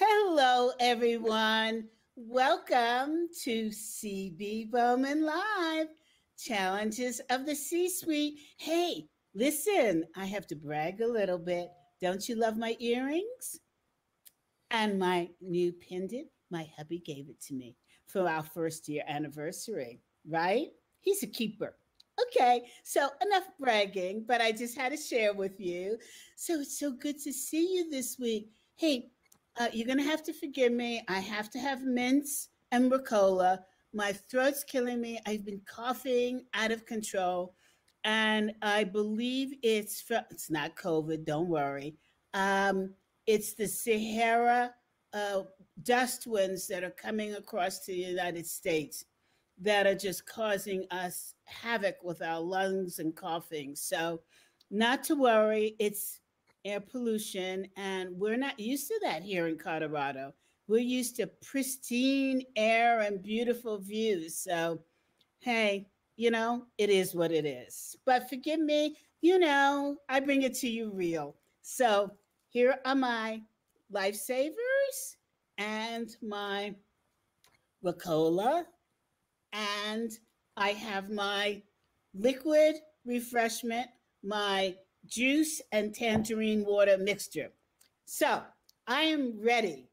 Hello, everyone. Welcome to CB Bowman Live Challenges of the C Suite. Hey, listen, I have to brag a little bit. Don't you love my earrings? And my new pendant? My hubby gave it to me for our first year anniversary, right? He's a keeper. Okay, so enough bragging, but I just had to share with you. So it's so good to see you this week. Hey, uh, you're going to have to forgive me. I have to have mints and Ricola. My throat's killing me. I've been coughing out of control. And I believe it's it's not COVID, don't worry. Um, it's the Sahara uh, dust winds that are coming across to the United States that are just causing us havoc with our lungs and coughing. So, not to worry, it's air pollution, and we're not used to that here in Colorado. We're used to pristine air and beautiful views. So, hey, you know, it is what it is. But forgive me, you know, I bring it to you real. So, here are my lifesavers and my Ricola and I have my liquid refreshment, my juice and tangerine water mixture. So I am ready.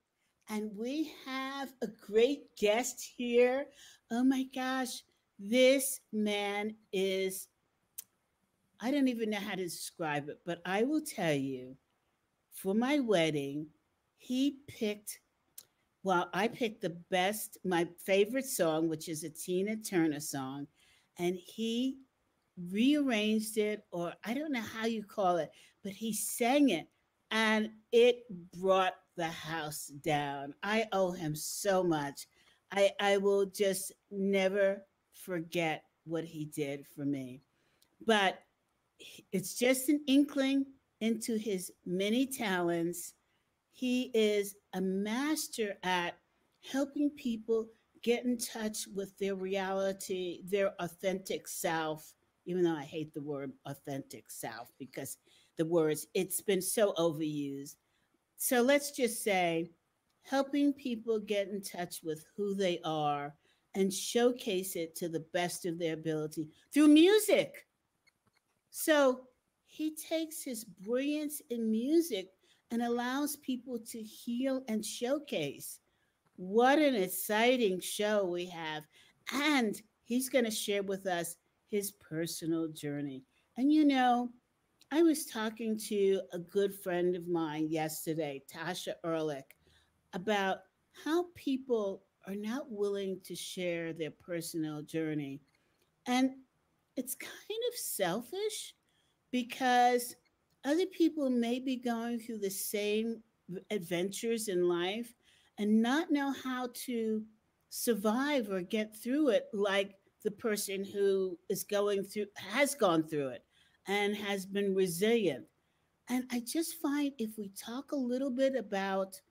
And we have a great guest here. Oh my gosh, this man is, I don't even know how to describe it, but I will tell you for my wedding, he picked well, I picked the best, my favorite song, which is a Tina Turner song, and he rearranged it, or I don't know how you call it, but he sang it and it brought the house down. I owe him so much. I, I will just never forget what he did for me. But it's just an inkling into his many talents he is a master at helping people get in touch with their reality, their authentic self, even though I hate the word authentic self because the words, it's been so overused. So let's just say helping people get in touch with who they are and showcase it to the best of their ability through music. So he takes his brilliance in music and allows people to heal and showcase. What an exciting show we have. And he's going to share with us his personal journey. And you know, I was talking to a good friend of mine yesterday, Tasha Eurich, about how people are not willing to share their personal journey. And it's kind of selfish because other people may be going through the same adventures in life and not know how to survive or get through it like the person who is going through has gone through it and has been resilient and i just find if we talk a little bit about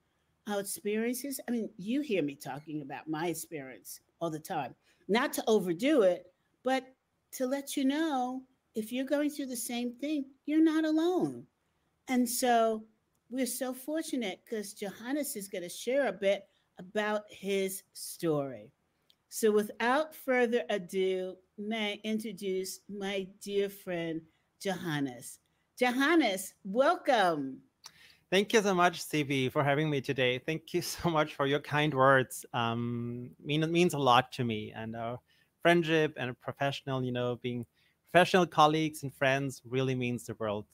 our experiences i mean you hear me talking about my experience all the time not to overdo it but to let you know if you're going through the same thing, you're not alone. And so we're so fortunate because Johannes is going to share a bit about his story. So without further ado, may I introduce my dear friend, Johannes. Johannes, welcome. Thank you so much, CB, for having me today. Thank you so much for your kind words. Um, mean it means a lot to me, and our friendship and a professional, you know, being professional colleagues and friends really means the world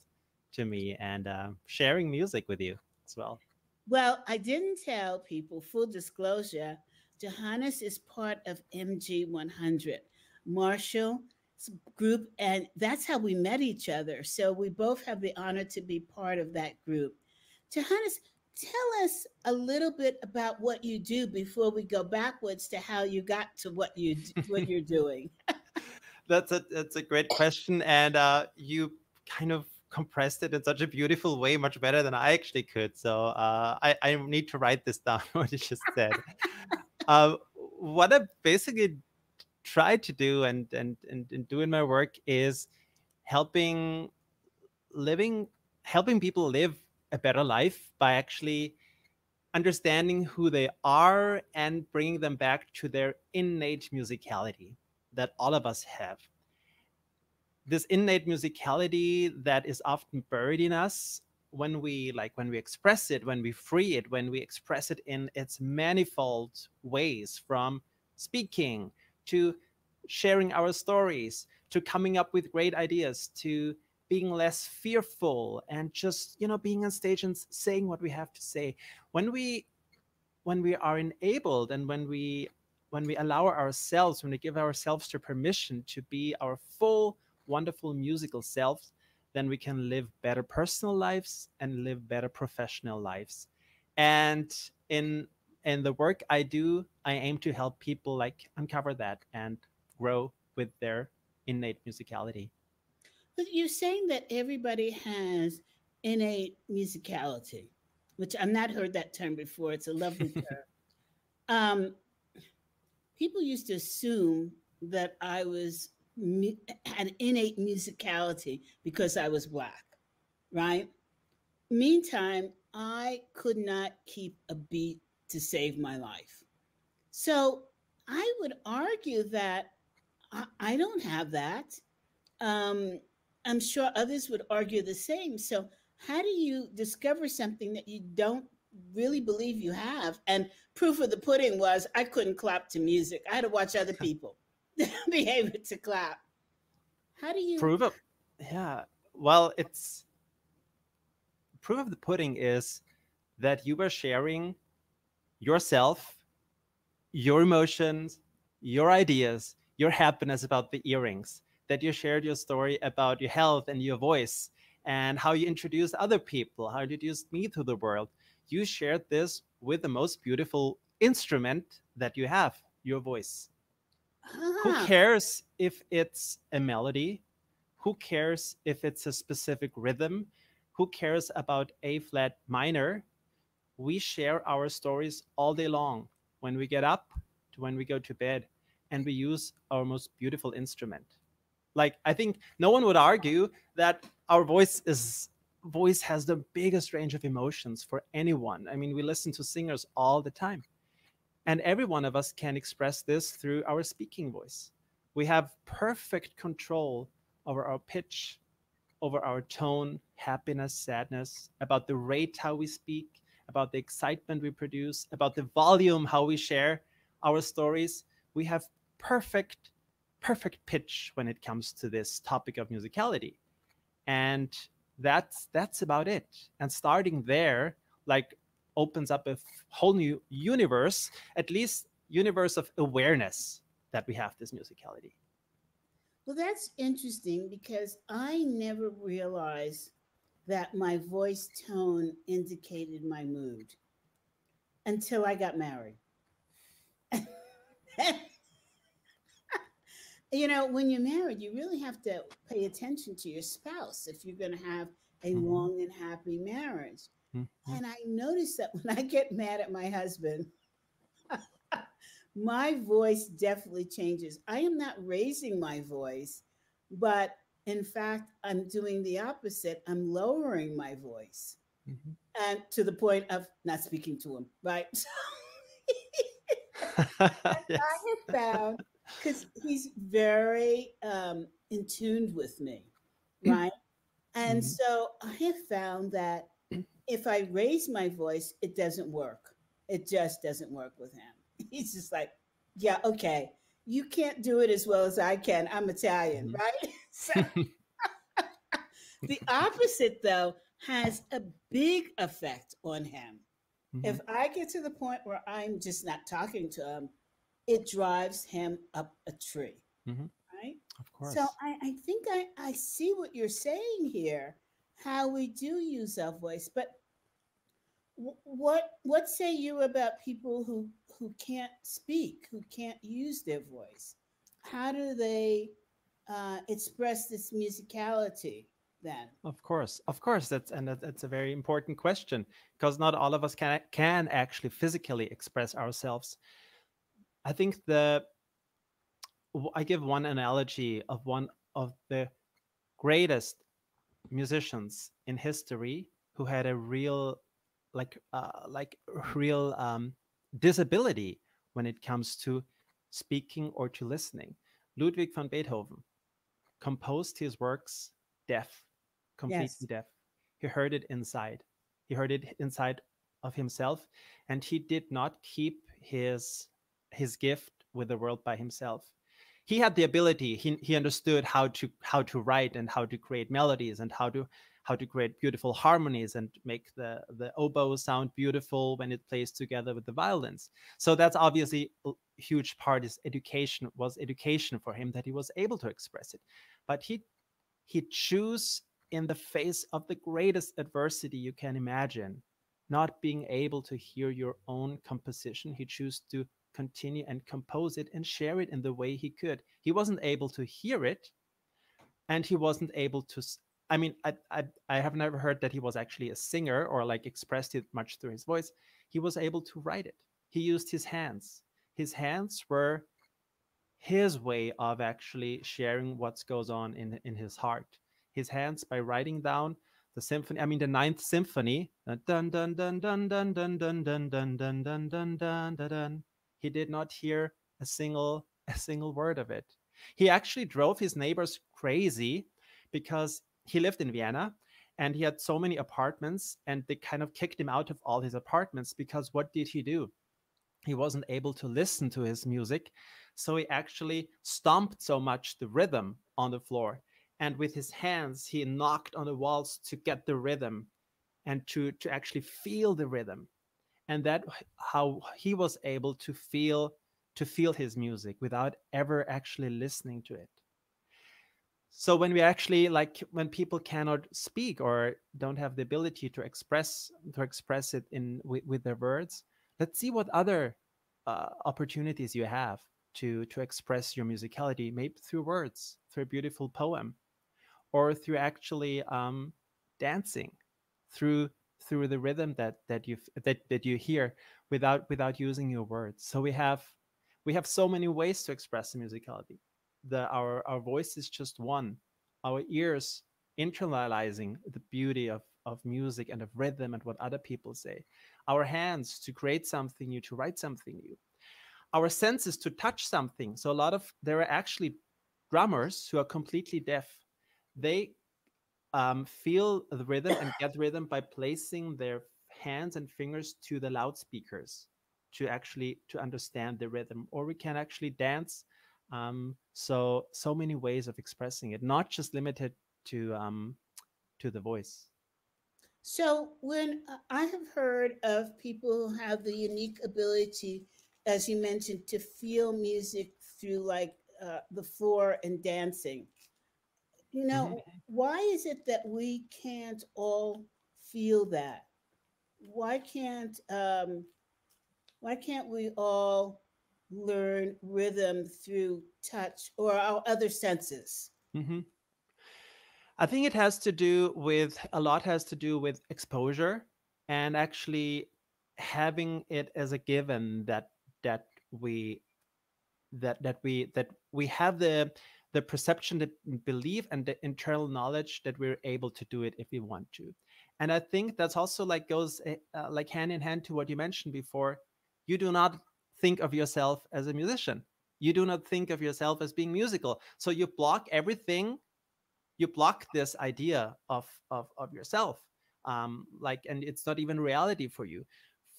to me and uh, sharing music with you as well. Well, I didn't tell people, full disclosure, Johannes is part of MG 100, Marshall group, and that's how we met each other. So we both have the honor to be part of that group. Johannes, tell us a little bit about what you do before we go backwards to how you got to what you what you're doing. that's a that's a great question, and uh, you kind of compressed it in such a beautiful way, much better than I actually could. So uh, I I need to write this down what you just said. Uh, what I basically try to do and and and, and my work is helping living helping people live a better life by actually understanding who they are and bringing them back to their innate musicality that all of us have. This innate musicality that is often buried in us when we like when we express it when we free it when we express it in its manifold ways from speaking to sharing our stories to coming up with great ideas to being less fearful and just you know being on stage and saying what we have to say. When we when we are enabled and when we when we allow ourselves when we give ourselves the permission to be our full wonderful musical selves then we can live better personal lives and live better professional lives. And in in the work i do i aim to help people like uncover that and grow with their innate musicality. But you're saying that everybody has innate musicality which i've not heard that term before. It's a lovely term. Um, people used to assume that i was had innate musicality because I was black, right? Meantime, I could not keep a beat to save my life. So I would argue that I, I don't have that. Um, I'm sure others would argue the same. So, how do you discover something that you don't really believe you have? And proof of the pudding was I couldn't clap to music, I had to watch other people. be able to clap. How do you prove it? Yeah. Well, it's proof of the pudding is that you were sharing yourself, your emotions, your ideas, your happiness about the earrings, that you shared your story about your health and your voice and how you introduced other people, how you introduced me to the world. You shared this with the most beautiful instrument that you have, your voice. Who ah. cares if it's a melody? Who cares if it's a specific rhythm? Who cares about A flat minor? We share our stories all day long when we get up to when we go to bed, and we use our most beautiful instrument. Like, I think no one would argue that our voice is voice has the biggest range of emotions for anyone. I mean, we listen to singers all the time. And every one of us can express this through our speaking voice. We have perfect control over our pitch, over our tone, happiness, sadness, about the rate how we speak, about the excitement we produce, about the volume how we share our stories. We have perfect, perfect pitch when it comes to this topic of musicality. And that's that's about it. And starting there, like opens up a whole new universe, at least universe of awareness that we have this musicality. Well, that's interesting because I never realized that my voice tone indicated my mood until I got married. you know, when you're married, you really have to pay attention to your spouse if you're going to have a mm-hmm. long and happy marriage. Mm-hmm. And I noticed that when I get mad at my husband, my voice definitely changes. I am not raising my voice, but in fact, I'm doing the opposite. I'm lowering my voice. Mm-hmm. And to the point of not speaking to him, right? yes. I have found because he's very um, in tuned with me, right? And mm-hmm. so I have found that if I raise my voice, it doesn't work. It just doesn't work with him. He's just like, yeah, okay. You can't do it as well as I can. I'm Italian, mm-hmm. right? So, the opposite, though, has a big effect on him. Mm-hmm. If I get to the point where I'm just not talking to him, it drives him up a tree. Mm-hmm. Right? Of course. So I, I think I, I see what you're saying here, how we do use our voice. But what what say you about people who who can't speak, who can't use their voice? How do they uh, express this musicality then? Of course, of course, that's and that, that's a very important question because not all of us can can actually physically express ourselves. I think the I give one analogy of one of the greatest musicians in history who had a real like uh, like real um, disability when it comes to speaking or to listening. Ludwig van Beethoven composed his works deaf, completely yes. deaf. He heard it inside. He heard it inside of himself, and he did not keep his his gift with the world by himself. He had the ability. He he understood how to how to write and how to create melodies and how to how to create beautiful harmonies and make the the oboe sound beautiful when it plays together with the violins. So that's obviously a huge part is education was education for him that he was able to express it. But he he chose in the face of the greatest adversity you can imagine not being able to hear your own composition. He chose to continue and compose it and share it in the way he could. He wasn't able to hear it and he wasn't able to I mean, I, I, I have never heard that he was actually a singer or like expressed it much through his voice. He was able to write it. He used his hands. His hands were his way of actually sharing what goes on in in his heart. His hands by writing down the symphony. I mean, the Ninth Symphony. Dun dun dun dun dun dun dun dun dun dun dun dun dun dun. He did not hear a single a single word of it. He actually drove his neighbors crazy because he lived in Vienna and he had so many apartments and they kind of kicked him out of all his apartments because what did he do? He wasn't able to listen to his music. So he actually stomped so much the rhythm on the floor. And with his hands, he knocked on the walls to get the rhythm and to, to actually feel the rhythm. And that how he was able to feel to feel his music without ever actually listening to it so when we actually like when people cannot speak or don't have the ability to express to express it in with, with their words let's see what other uh, opportunities you have to to express your musicality maybe through words through a beautiful poem or through actually um, dancing through through the rhythm that that you that that you hear without without using your words. So we have we have so many ways to express the musicality the our our voice is just one. Our ears internalizing the beauty of of music and of rhythm and what other people say. Our hands to create something new to write something new. Our senses to touch something. So a lot of there are actually drummers who are completely deaf. They um, feel the rhythm and get rhythm by placing their hands and fingers to the loudspeakers to actually to understand the rhythm. Or we can actually dance um, so so many ways of expressing it, not just limited to um, to the voice. So when uh, I have heard of people who have the unique ability, as you mentioned, to feel music through like uh, the floor and dancing. You know, mm-hmm. why is it that we can't all feel that? Why can't um, why can't we all learn rhythm through touch or our other senses? Mm-hmm. I think it has to do with a lot has to do with exposure and actually having it as a given that that we that that we that we have the the perception the belief and the internal knowledge that we're able to do it if we want to and i think that's also like goes eh, uh, like hand in hand to what you mentioned before you do not think of yourself as a musician. You do not think of yourself as being musical. So you block everything. You block this idea of of, of yourself. Um, like, and it's not even reality for you.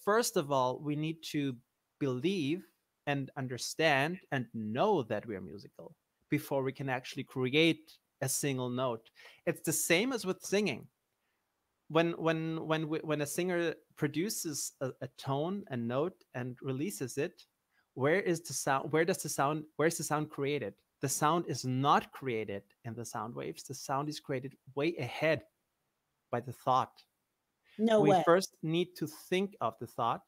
First of all, we need to believe and understand and know that we are musical before we can actually create a single note. It's the same as with singing when when when when a singer produces a, a, tone a note and releases it where is the sound where does the sound where's the sound created? The sound is not created in the sound waves. The sound is created way ahead by the thought. No we way. first need to think of the thought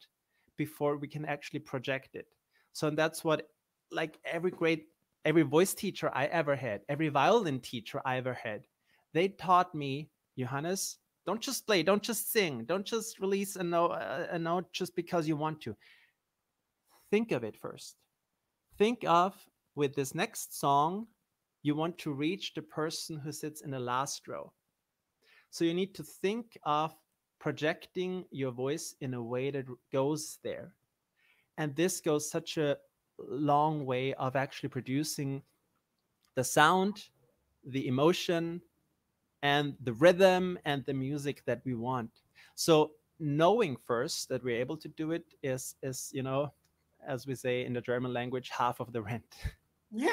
before we can actually project it. So that's what like every great every voice teacher i ever had every violin teacher i ever had they taught me johannes don't just play. Don't just sing. Don't just release a note, a note just because you want to. Think of it first. Think of with this next song, you want to reach the person who sits in the last row. So you need to think of projecting your voice in a way that goes there. And this goes such a long way of actually producing the sound, the emotion, and the rhythm and the music that we want. So knowing first that we're able to do it is is you know as we say in the german language half of the rent.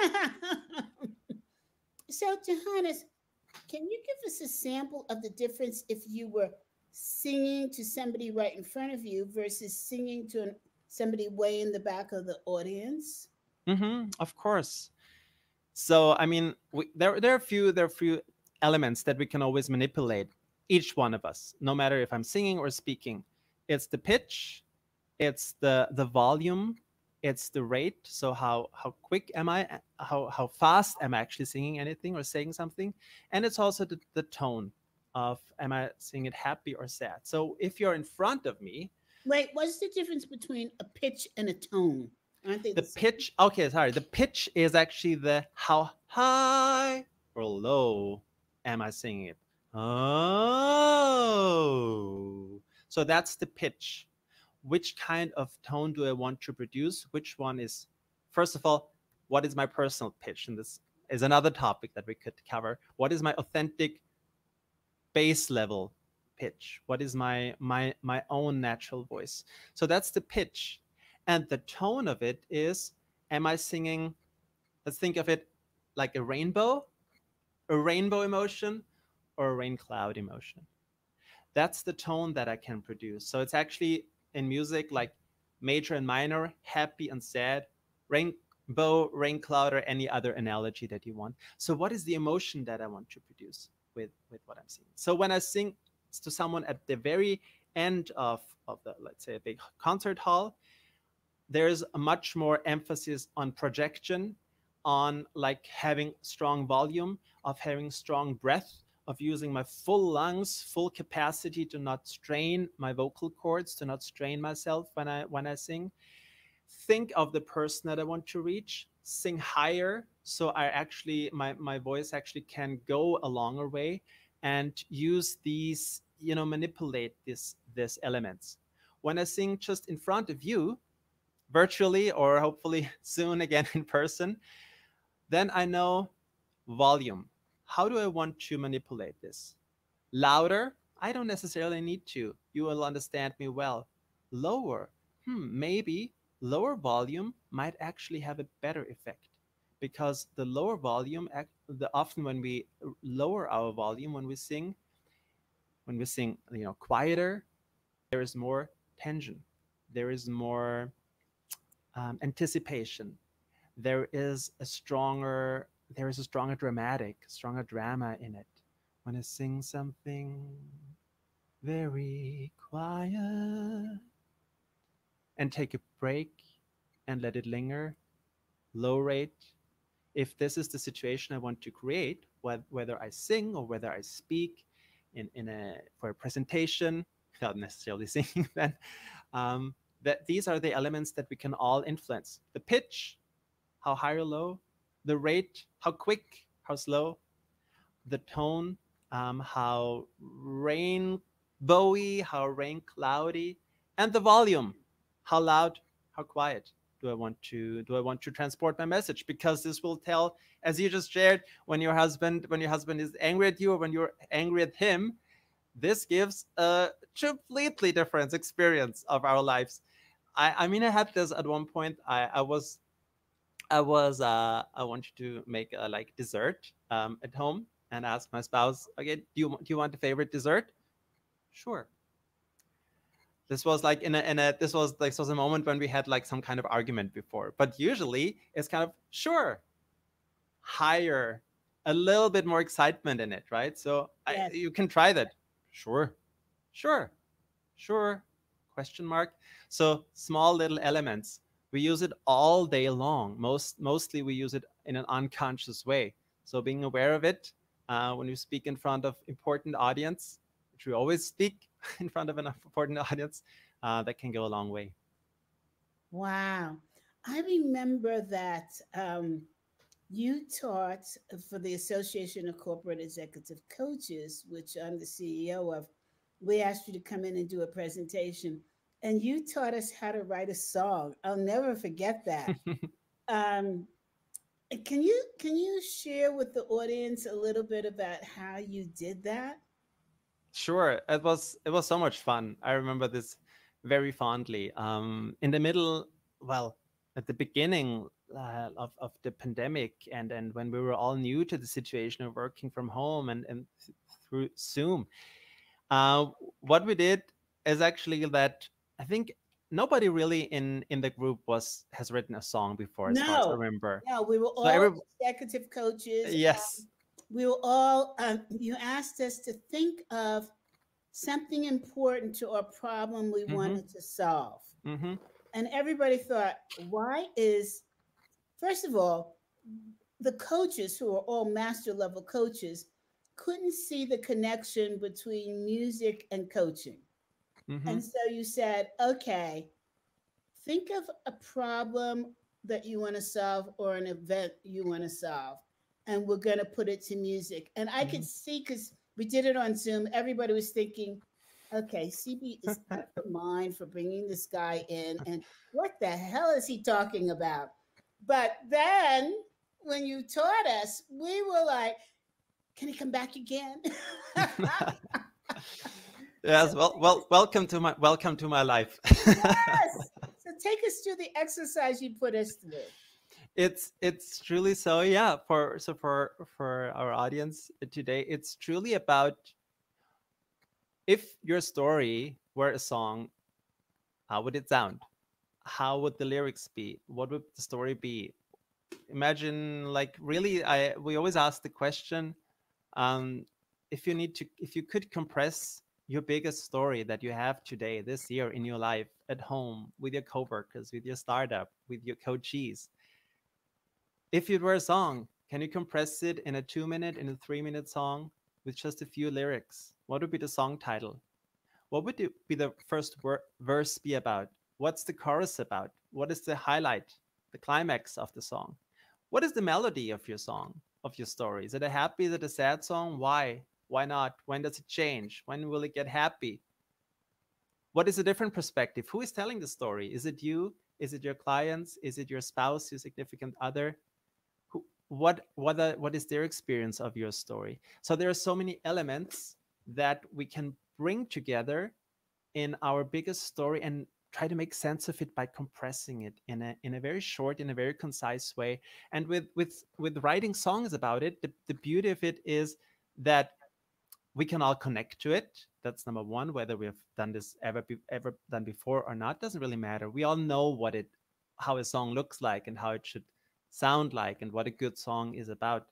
So johannes can you give us a sample of the difference if you were singing to somebody right in front of you versus singing to somebody way in the back of the audience? Mm-hmm, of course. So i mean we, there, there are a few there are a few elements that we can always manipulate each one of us, no matter if I'm singing or speaking. It's the pitch, it's the the volume, it's the rate. So how how quick am I? How how fast am I actually singing anything or saying something? And it's also the, the tone of am I singing it happy or sad? So if you're in front of me, wait, what's the difference between a pitch and a tone? Aren't they the, the pitch? Okay, sorry. The pitch is actually the how high or low am I singing it? Oh, so that's the pitch. Which kind of tone do I want to produce? Which one is, first of all, what is my personal pitch? And this is another topic that we could cover. What is my authentic bass level pitch? What is my my my own natural voice? So that's the pitch. And the tone of it is, am I singing? Let's think of it like a rainbow, a rainbow emotion, or a rain cloud emotion. That's the tone that I can produce. So it's actually in music like major and minor, happy and sad, rainbow, rain cloud, or any other analogy that you want. So what is the emotion that I want to produce with, with what I'm singing? So when I sing to someone at the very end of, of the, let's say, a big concert hall, there's a much more emphasis on projection, on like having strong volume, of having strong breath, of using my full lungs, full capacity to not strain my vocal cords, to not strain myself when I when I sing. Think of the person that I want to reach, sing higher so I actually my my voice actually can go a longer way and use these, you know, manipulate this this elements. When I sing just in front of you, virtually or hopefully soon again in person, then I know volume how do I want to manipulate this? Louder? I don't necessarily need to. You will understand me well. Lower? Hmm, maybe lower volume might actually have a better effect because the lower volume, the often when we lower our volume when we sing, when we sing, you know, quieter, there is more tension, there is more um, anticipation, there is a stronger there is a stronger dramatic, stronger drama in it. When I sing something very quiet and take a break and let it linger, low rate. If this is the situation I want to create, whether I sing or whether I speak in, in a for a presentation, not necessarily singing then, um, that these are the elements that we can all influence. The pitch, how high or low, the rate, how quick, how slow, the tone, um, how rainbowy, how rain cloudy, and the volume, how loud, how quiet do I want to do I want to transport my message? Because this will tell, as you just shared, when your husband when your husband is angry at you or when you're angry at him, this gives a completely different experience of our lives. I, I mean, I had this at one point. I, I was I was uh, I wanted to make a like dessert um, at home and ask my spouse, okay, do you do you want a favorite dessert? Sure. This was like in a, in a this was like this was a moment when we had like some kind of argument before, but usually it's kind of sure, higher, a little bit more excitement in it, right? So yes. I, you can try that. Sure, sure, sure. Question mark. So small little elements we use it all day long. Most mostly we use it in an unconscious way. So being aware of it uh, when you speak in front of important audience, which we always speak in front of an important audience, uh, that can go a long way. Wow, I remember that um, you taught for the Association of Corporate Executive Coaches, which I'm the CEO of. we asked you to come in and do a presentation, and you taught us how to write a song. I'll never forget that. um, can you can you share with the audience a little bit about how you did that? Sure, it was it was so much fun. I remember this very fondly. Um, in the middle, well, at the beginning uh, of of the pandemic, and and when we were all new to the situation of working from home and and through Zoom, uh, what we did is actually that I think nobody really in in the group was has written a song before as far as I No, remember. no, we were So all every executive coaches. yes. Um, we were all. Um, you asked us to think of something important to a problem we hmm wanted to solve, hmm and everybody thought, "Why is?" First of all, the coaches who are all master level coaches couldn't see the connection between music and coaching. Hmm And so you said, okay, think of a problem that you want to solve or an event you want to solve. And we're going to put it to music. And I could hmm see because we did it on Zoom, everybody was thinking, okay, CB is out of mind for bringing this guy in. And what the hell is he talking about? But then when you taught us, we were like, can he come back again? yes. Well, well, welcome to my welcome to my life. yes. So take us through the exercise you put us through. it's it's truly so yeah for so for for our audience today it's truly about if your story were a song how would it sound how would the lyrics be what would the story be imagine like really i we always ask the question um if you need to if you could compress your biggest story that you have today this year in your life at home with your coworkers with your startup with your coachees if it were a song, can you compress it in a two minute, in a three minute song with just a few lyrics? What would be the song title? What would it be the first verse be about? What's the chorus about? What is the highlight, the climax of the song? What is the melody of your song, of your story? Is it a happy, is it a sad song? Why? Why not? When does it change? When will it get happy? What is a different perspective? Who is telling the story? Is it you? Is it your clients? Is it your spouse, your significant other? who what what what is their experience of your story so there are so many elements that we can bring together in our biggest story and try to make sense of it by compressing it in a in a very short in a very concise way and with with with writing songs about it the, the beauty of it is that we can all connect to it. That's number one whether we have done this ever ever done before or not doesn't really matter. We all know what it how a song looks like and how it should sound like and what a good song is about.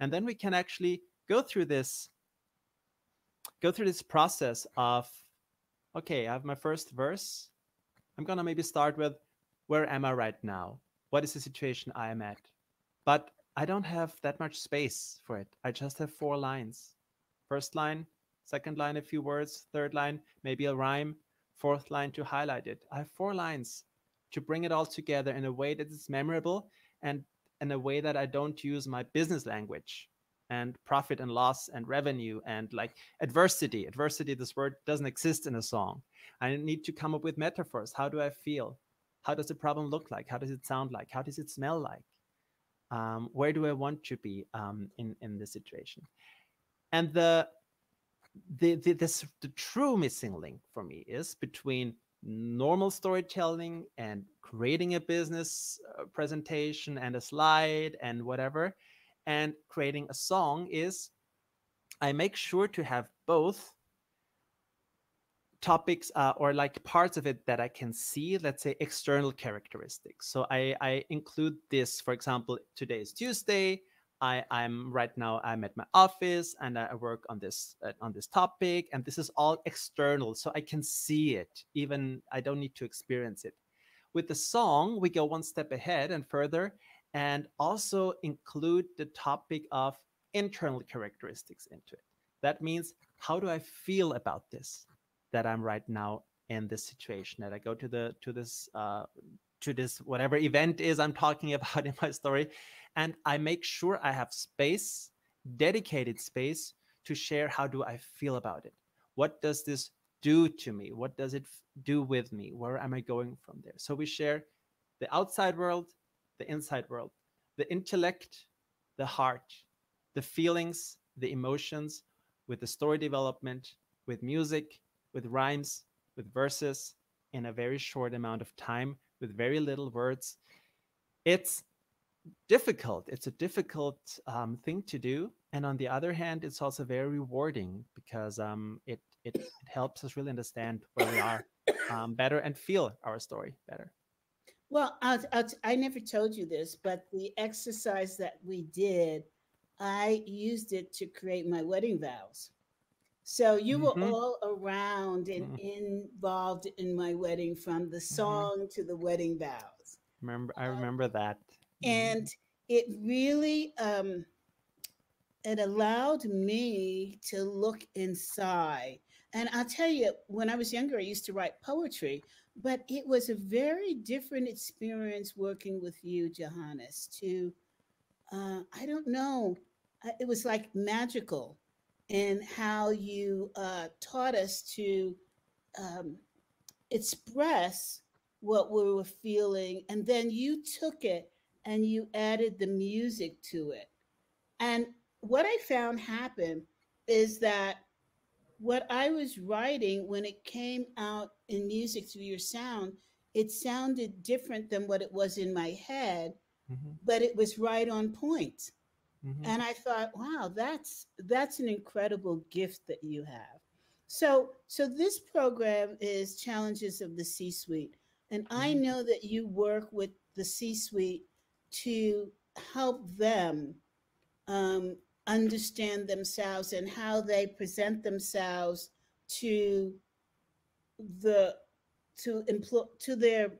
And then we can actually go through this go through this process of okay i have my first verse. I'm gonna maybe start with where am i right now? What is the situation i am at? But i don't have that much space for it. I just have four lines first line second line a few words third line maybe a rhyme fourth line to highlight it i have four lines to bring it all together in a way that is memorable and in a way that I don't use my business language and profit and loss and revenue and like adversity. Adversity, this word doesn't exist in a song. I need to come up with metaphors. How do I feel? How does the problem look like? How does it sound like? How does it smell like? Um, where do I want to be um, in in this situation? And the the, the this the true missing link for me is between normal storytelling and creating a business uh, presentation and a slide and whatever and creating a song is i make sure to have both topics uh, or like parts of it that i can see let's say external characteristics. So i i include this for example today is tuesday I, I'm right now. I'm at my office and I work on this uh, on this topic, and this is all external, so I can see it. Even I don't need to experience it. With the song, we go one step ahead and further, and also include the topic of internal characteristics into it. That means how do I feel about this? That I'm right now in this situation. That I go to the to this uh, to this whatever event is I'm talking about in my story, and I make sure I have space, dedicated space to share how do I feel about it. what does this do to me? What does it do with me? Where am I going from there? So we share the outside world, the inside world, the intellect, the heart, the feelings, the emotions, with the story development, with music, with rhymes, with verses in a very short amount of time, with very little words. It's difficult. It's a difficult um, thing to do. And on the other hand, it's also very rewarding because um, it, it, it helps us really understand where we are um, better and feel our story better. Well, I'll, I'll, i never told you this, but the exercise that we did, I used it to create my wedding vows. So you mm-hmm. were all around and mm-hmm. involved in my wedding from the mm-hmm. song mm-hmm. to the wedding vows. Remember, I remember that. Mm-hmm. And it really um, it allowed me to look inside. And I'll tell you, when I was younger, I used to write poetry, but it was a very different experience working with you, Johannes. To uh, I don't know, it was like magical in how you uh, taught us to um, express what we were feeling, and then you took it and you added the music to it. And what I found happened is that what I was writing when it came out in music through your sound, it sounded different than what it was in my head, mm-hmm. but it was right on point. Mm-hmm. And I thought, wow, that's that's an incredible gift that you have. So so this program is Challenges of the C-suite. And mm-hmm. I know that you work with the C-suite to help them um, understand themselves and how they present themselves to the to employ to their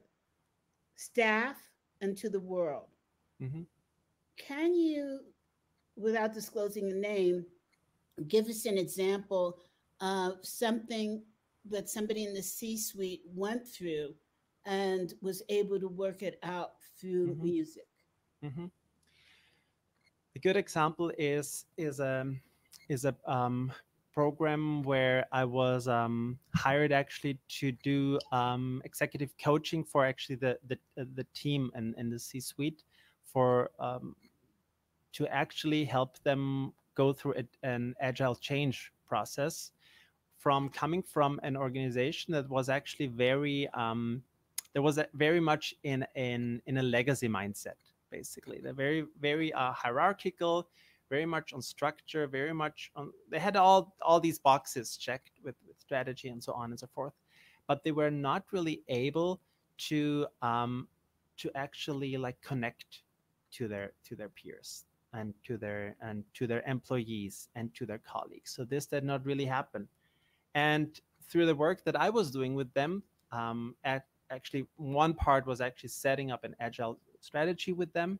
staff and to the world. Mm-hmm. Can you, without disclosing a name, give us an example of something that somebody in the C-suite went through and was able to work it out through mm-hmm. music? Mm-hmm. A good example is is a is a um, program where I was um, hired actually to do um, executive coaching for actually the the, uh, the team and, and the C suite for um, to actually help them go through a, an agile change process from coming from an organization that was actually very um, there was very much in in in a legacy mindset basically. They're very, very uh, hierarchical, very much on structure, very much on. They had all all these boxes checked with, with strategy and so on and so forth, but they were not really able to um, to actually like connect to their to their peers and to their and to their employees and to their colleagues. So this did not really happen, and through the work that I was doing with them, um, at actually one part was actually setting up an agile strategy with them.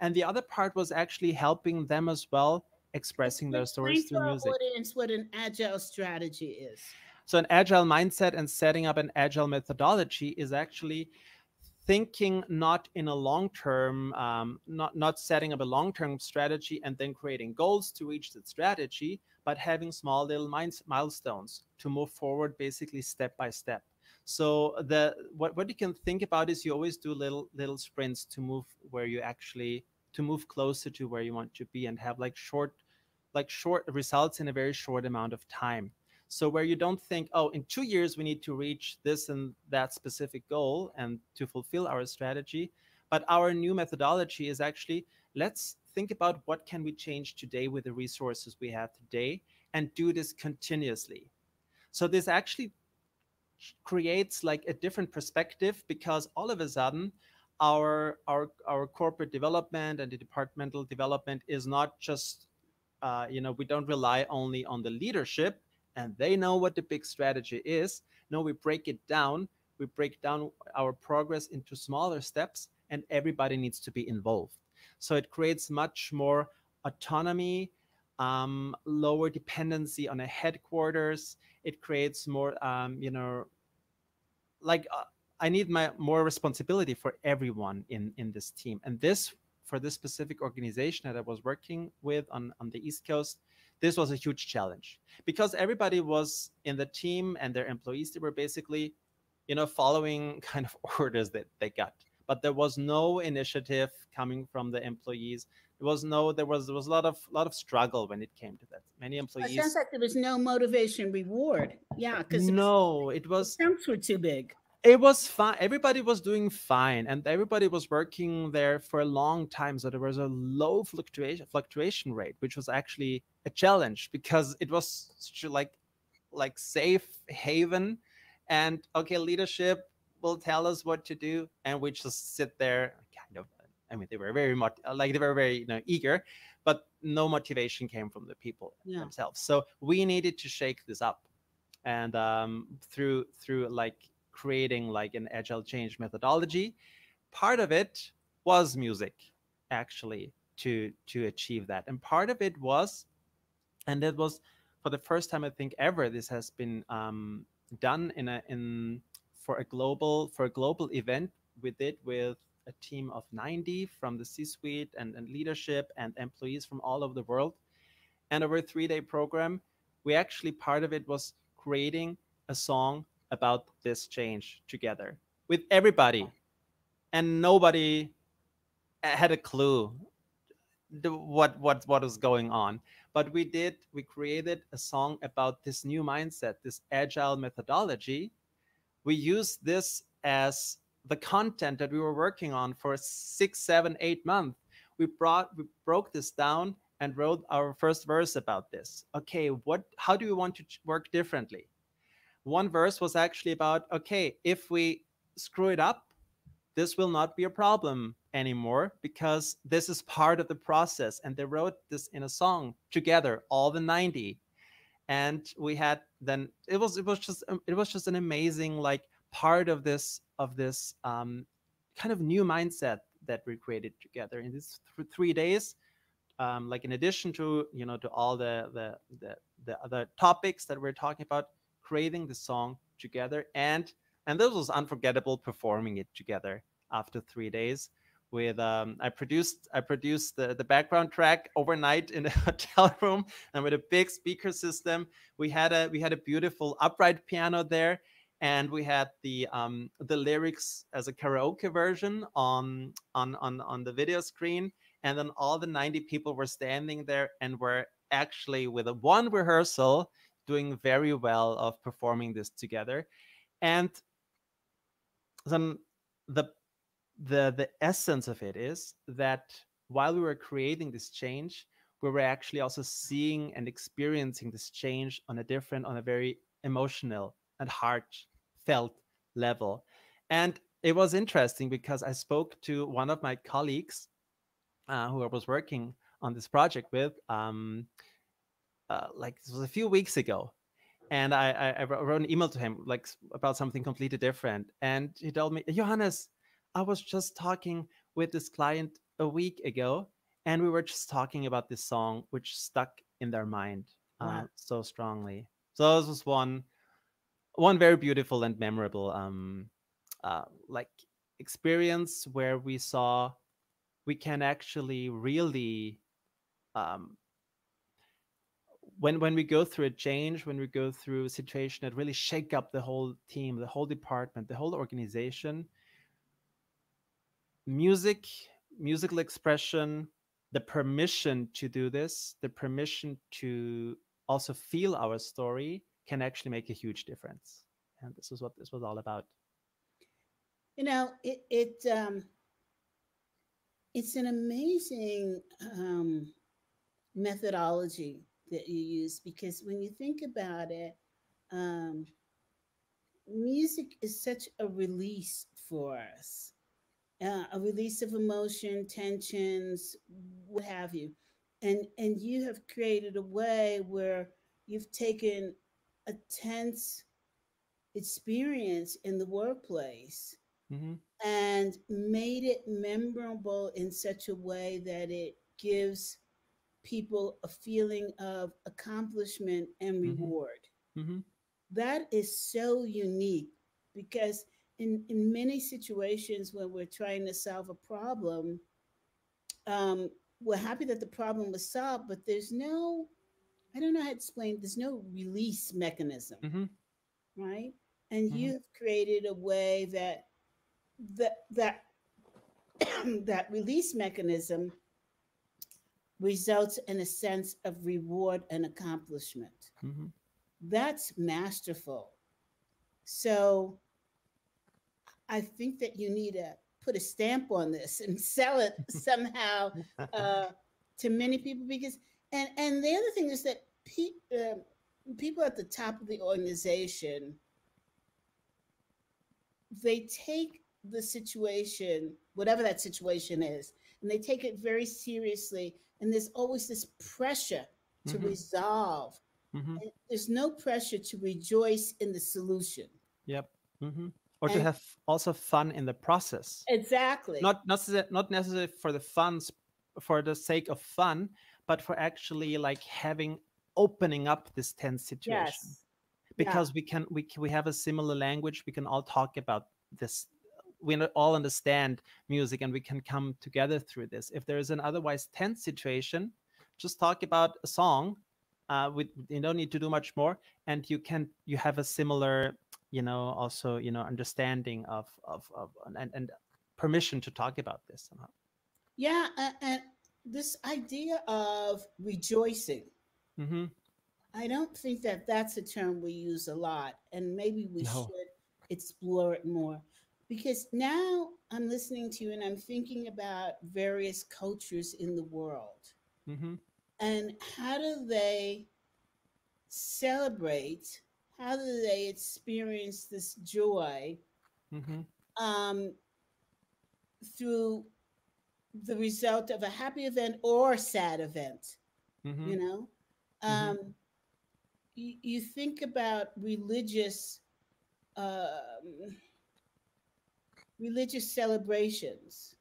And the other part was actually helping them as well expressing their stories through music. Audience what an agile strategy is. So an agile mindset and setting up an agile methodology is actually thinking not in a long term um, not not setting up a long term strategy and then creating goals to reach that strategy but having small little milestones to move forward basically step by step so the what, what you can think about is you always do little little sprints to move where you actually to move closer to where you want to be and have like short like short results in a very short amount of time. So where you don't think, oh, in two years we need to reach this and that specific goal and to fulfill our strategy. But our new methodology is actually let's think about what can we change today with the resources we have today and do this continuously. So this actually creates like a different perspective because all of a sudden our our our corporate development and the departmental development is not just uh, you know we don't rely only on the leadership and they know what the big strategy is no we break it down we break down our progress into smaller steps and everybody needs to be involved so it creates much more autonomy um, lower dependency on a headquarters. It creates more, um, you know, like uh, I need my more responsibility for everyone in in this team. And this for this specific organization that I was working with on on the East Coast, this was a huge challenge. Because everybody was in the team and their employees they were basically you know following kind of orders that they got. But there was no initiative coming from the employees there was no there was there was a lot of lot of struggle when it came to that. Many employees it sounds like there was no motivation reward. Yeah because no it was stamps were too big. It was fine everybody was doing fine and everybody was working there for a long time so there was a low fluctuation fluctuation rate which was actually a challenge because it was like like safe haven. And okay leadership will tell us what to do and we just sit there i mean they were very much like they were very you know eager but no motivation came from the people yeah. themselves so we needed to shake this up and um, through through like creating like an agile change methodology part of it was music actually to to achieve that and part of it was and it was for the first time i think ever this has been um, done in a in for a global for a global event we did with a team of 90 from the c-suite and, and leadership and employees from all over the world. And over a three-day program we actually part of it was creating a song about this change together with everybody. And nobody uh, had a clue what what what was going on. But we did we created a song about this new mindset this agile methodology. We used this as the content that we were working on for six seven eight months we brought we broke this down and wrote our first verse about this okay what how do we want to work differently one verse was actually about okay, if we screw it up, this will not be a problem anymore because this is part of the process. And they wrote this in a song together, all the 90. And we had then it was it was just um, it was just an amazing like part of this of this um, kind of new mindset that we created together in these th- three days. Um, like in addition to you know to all the, the the the other topics that we're talking about creating the song together and and this was unforgettable performing it together after three days with um, I produced I produced the, the background track overnight in a hotel room and with a big speaker system. We had a we had a beautiful upright piano there, and we had the um, the lyrics as a karaoke version on on on on the video screen, and then all the 90 people were standing there and were actually with a one rehearsal doing very well of performing this together. And then the the the essence of it is that while we were creating this change we were actually also seeing and experiencing this change on a different on a very emotional and heartfelt level and it was interesting because i spoke to one of my colleagues uh, who i was working on this project with um, uh, like this was a few weeks ago, and I, I, I wrote an email to him like about something completely different, and he told me, Johannes, I was just talking with this client a week ago, and we were just talking about this song, which stuck in their mind uh, wow. so strongly. So this was one, one very beautiful and memorable, um, uh, like experience where we saw we can actually really um, when when we go through a change when we go through a situation that really shake up the whole team the whole department the whole organization music musical expression the permission to do this the permission to also feel our story can actually make a huge difference. And this is what this was all about. You know it it um it's an amazing um methodology that you use because when you think about it, um, music is such a release for us, uh, a release of emotion, tensions, what have you, and and you have created a way where you've taken a tense experience in the workplace mm-hmm. and made it memorable in such a way that it gives people a feeling of accomplishment and mm-hmm. reward. Mm-hmm. That is so unique because in, in many situations when we're trying to solve a problem, um, we're happy that the problem was solved, but there's no I don't know how to explain. There's no release mechanism, hmm right? And Mhm. you've created a way that that that that release mechanism results in a sense of reward and accomplishment. hmm That's masterful. So I think that you need to put a stamp on this and sell it somehow uh, to many people because and and the other thing is that pe- uh, people at the top of the organization they take the situation whatever that situation is and they take it very seriously and there's always this pressure to Mhm. resolve hmm there's no pressure to rejoice in the solution Yep. hmm Or to have also fun in the process. exactly Not not not necessarily for the funds, for the sake of fun, but for actually like having opening up this tense situation. yes Yeah. because we can we can, we have a similar language we can all talk about this we all understand music and we can come together through this if there is an otherwise tense situation just talk about a song uh, with you don't need to do much more and you can you have a similar you know also you know understanding of of, of and, and permission to talk about this somehow yeah and this idea of rejoicing. Hmm I don't think that that's a term we use a lot, and maybe we No. should explore it more. Because now I'm listening to you and I'm thinking about various cultures in the world. Hmm and how do they celebrate, how do they experience this joy? Hmm um, through the result of a happy event or sad event? hmm you know? Mhm. um you, you think about religious um religious celebrations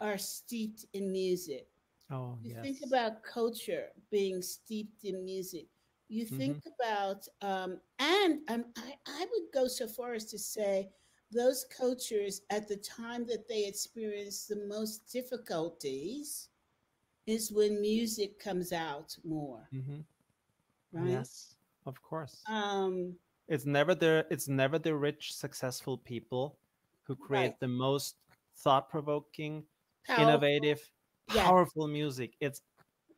are steeped in music. Oh you yes. think about culture being steeped in music. You think about um and um, I, I would go so far as to say those cultures at the time that they experience the most difficulties is when music comes out more hmm right? Yes of course. Um it's never the it's never the rich successful people who create Right. the most thought-provoking powerful- innovative Yeah. powerful music. It's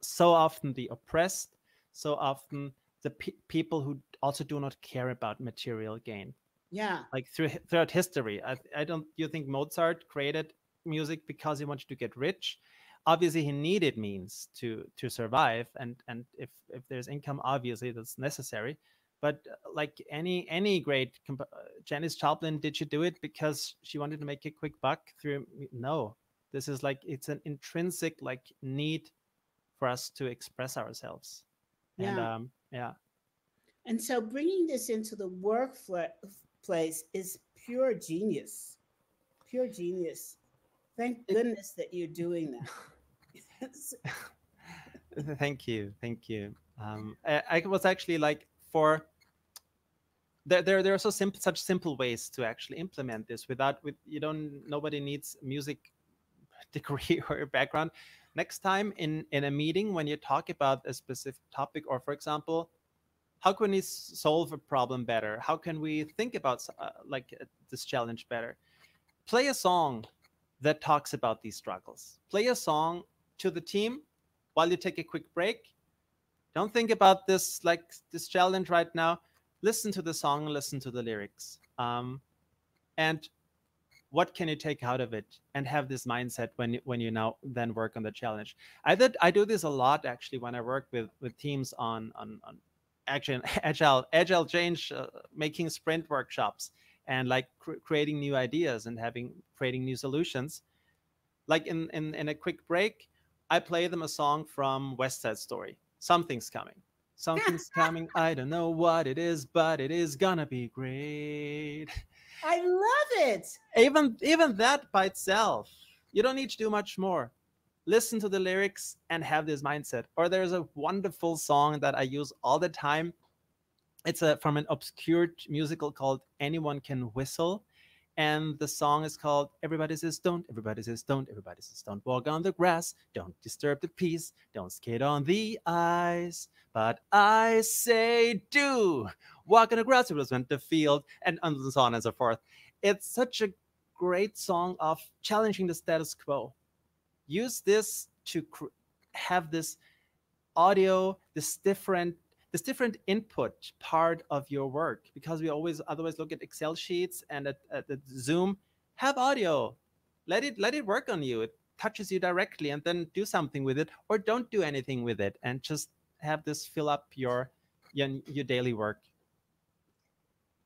so often the oppressed so often the pe- people who also do not care about material gain yeah. like through, throughout history. I, I don't you think mozart created music because he wanted to get rich? Obviously he needed means to to survive and and if if there's income obviously that's necessary. But uh, like any any great comp- uh, Janis Joplin did she do it because she wanted to make a quick buck through no. This is like it's an intrinsic like need for us to express ourselves. And Yeah. um yeah. And so bringing this into the workplace is pure genius. Pure genius. Thank goodness that you're doing that. Thank you, thank you. Um, I, I was actually like for there, there, there are so simple, such simple ways to actually implement this without with you don't nobody needs music degree or background. Next time in in a meeting when you talk about a specific topic, or for example, how can we solve a problem better? How can we think about uh, like uh, this challenge better? Play a song that talks about these struggles. Play a song to the team while you take a quick break. Don't think about this like this challenge right now. Listen to the song, listen to the lyrics. Um, and what can you take out of it and have this mindset when when you now then work on the challenge i did i do this a lot actually when i work with with teams on on, on action agile agile change uh, making sprint workshops and like cr- creating new ideas and having creating new solutions. Like in, in in a quick break i play them a song from west side story. Something's coming. Something's coming. I don't know what it is but it is gonna be great. I love it! Even even that by itself you don't need to do much more listen to the lyrics and have this mindset or there's a wonderful song that i use all the time it's a from an obscure musical called anyone can whistle and the song is called Everybody Says Don't, Everybody Says Don't, Everybody Says Don't Walk on the Grass, Don't Disturb the Peace, Don't Skate on the Ice. But I say do walk on the grass, was meant the field, and, and so on and so forth. It's such a great song of challenging the status quo. Use this to have this audio, this different this different input part of your work because we always otherwise look at excel sheets and at, at, at zoom have audio. Let it let it work on you. It touches you directly and then do something with it or don't do anything with it and just have this fill up your your, your daily work.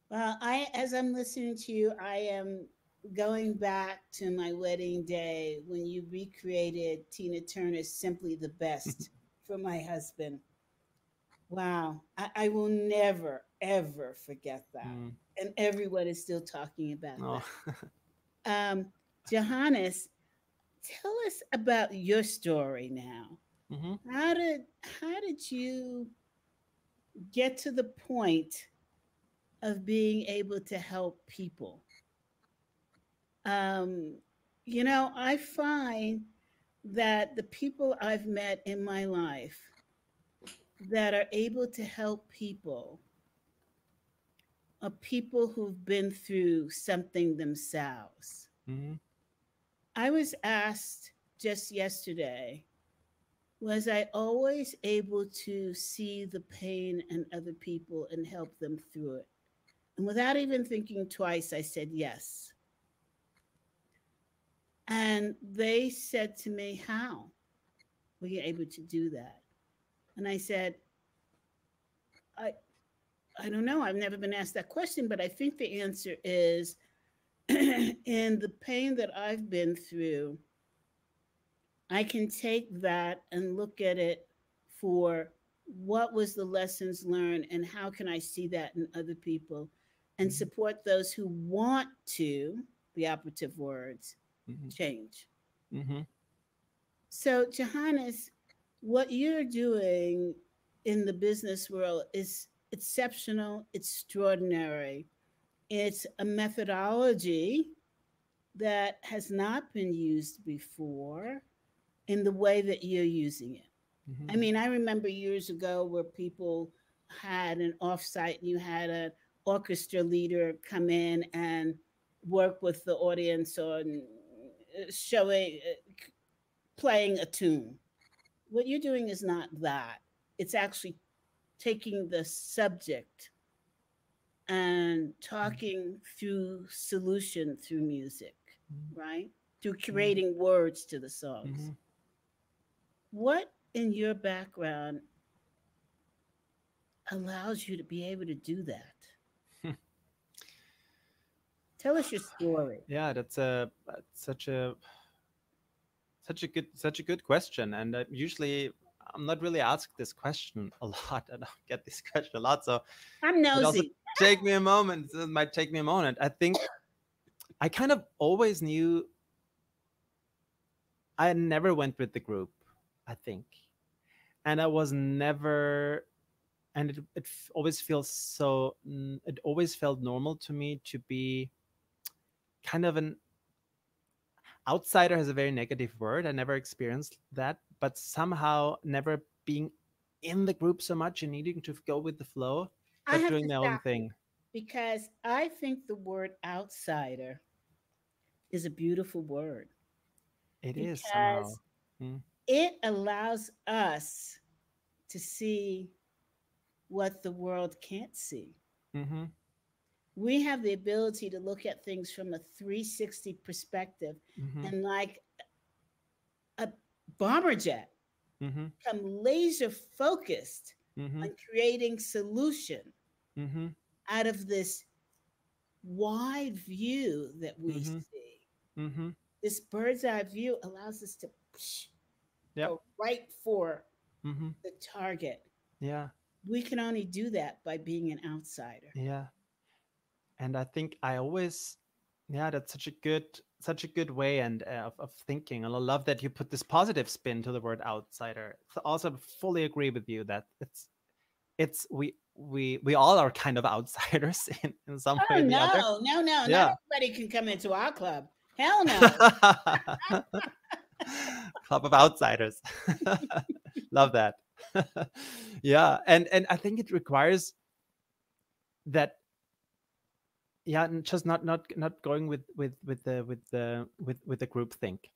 Well i as i'm listening to you i am going back to my wedding day when you recreated tina turner's simply the best for my husband Wow. I, I, will never, ever forget that. Mm. And everyone is still talking about oh. that. um, Johannes, tell us about your story now. Mm-hmm. How did how did you get to the point of being able to help people? Um, you know, I find that the people I've met in my life that are able to help people are people who've been through something themselves. Mm-hmm. I was asked just yesterday was I always able to see the pain in other people and help them through it? And without even thinking twice, I said yes. And they said to me, How were you able to do that? And I said, I, I don't know. I've never been asked that question, but I think the answer is in the pain that I've been through, I can take that and look at it for what was the lessons learned and how can I see that in other people and mm-hmm. support those who want to, the operative words, mm-hmm. change. Mm-hmm. So, Johannes, what you're doing in the business world is exceptional, extraordinary. It's a methodology that has not been used before in the way that you're using it. Mm-hmm. I mean, I remember years ago where people had an offsite and you had an orchestra leader come in and work with the audience on showing, uh, playing a tune what you're doing is not that. It's actually taking the subject and talking through solution through music, mm-hmm. right? Through creating mm-hmm. words to the songs. Mm-hmm. What in your background allows you to be able to do that? Tell us your story. Yeah, that's a that's such a such a good such a good question and uh, usually i'm not really asked this question a lot and i get this question a lot so i'm nosy take me a moment it might take me a moment i think i kind of always knew i never went with the group i think and i was never and it, it always feels so it always felt normal to me to be kind of an outsider has a very negative word. I never experienced that, but somehow never being in the group so much and needing to go with the flow, but doing their own thing. Because I think the word outsider is a beautiful word. It is somehow. Hmm. It allows us to see what the world can't see. Mm-hmm we have the ability to look at things from a 360 perspective mm-hmm. and like a bomber jet mm-hmm. come laser focused mm-hmm. on creating solution mm-hmm. out of this wide view that we mm-hmm. see mm-hmm. this bird's eye view allows us to yep. go right for the target yeah we can only do that by being an outsider yeah and i think i always yeah that's such a good such a good way and uh, of, of thinking and i love that you put this positive spin to the word outsider so also fully agree with you that it's it's we we we all are kind of outsiders in, in some oh, way or no, other. no, no, Yeah. Not everybody can come into our club. Hell no. Club of outsiders. Love that. yeah, and and I think it requires that yeah, and just not not not going with with with the with the with with the group think.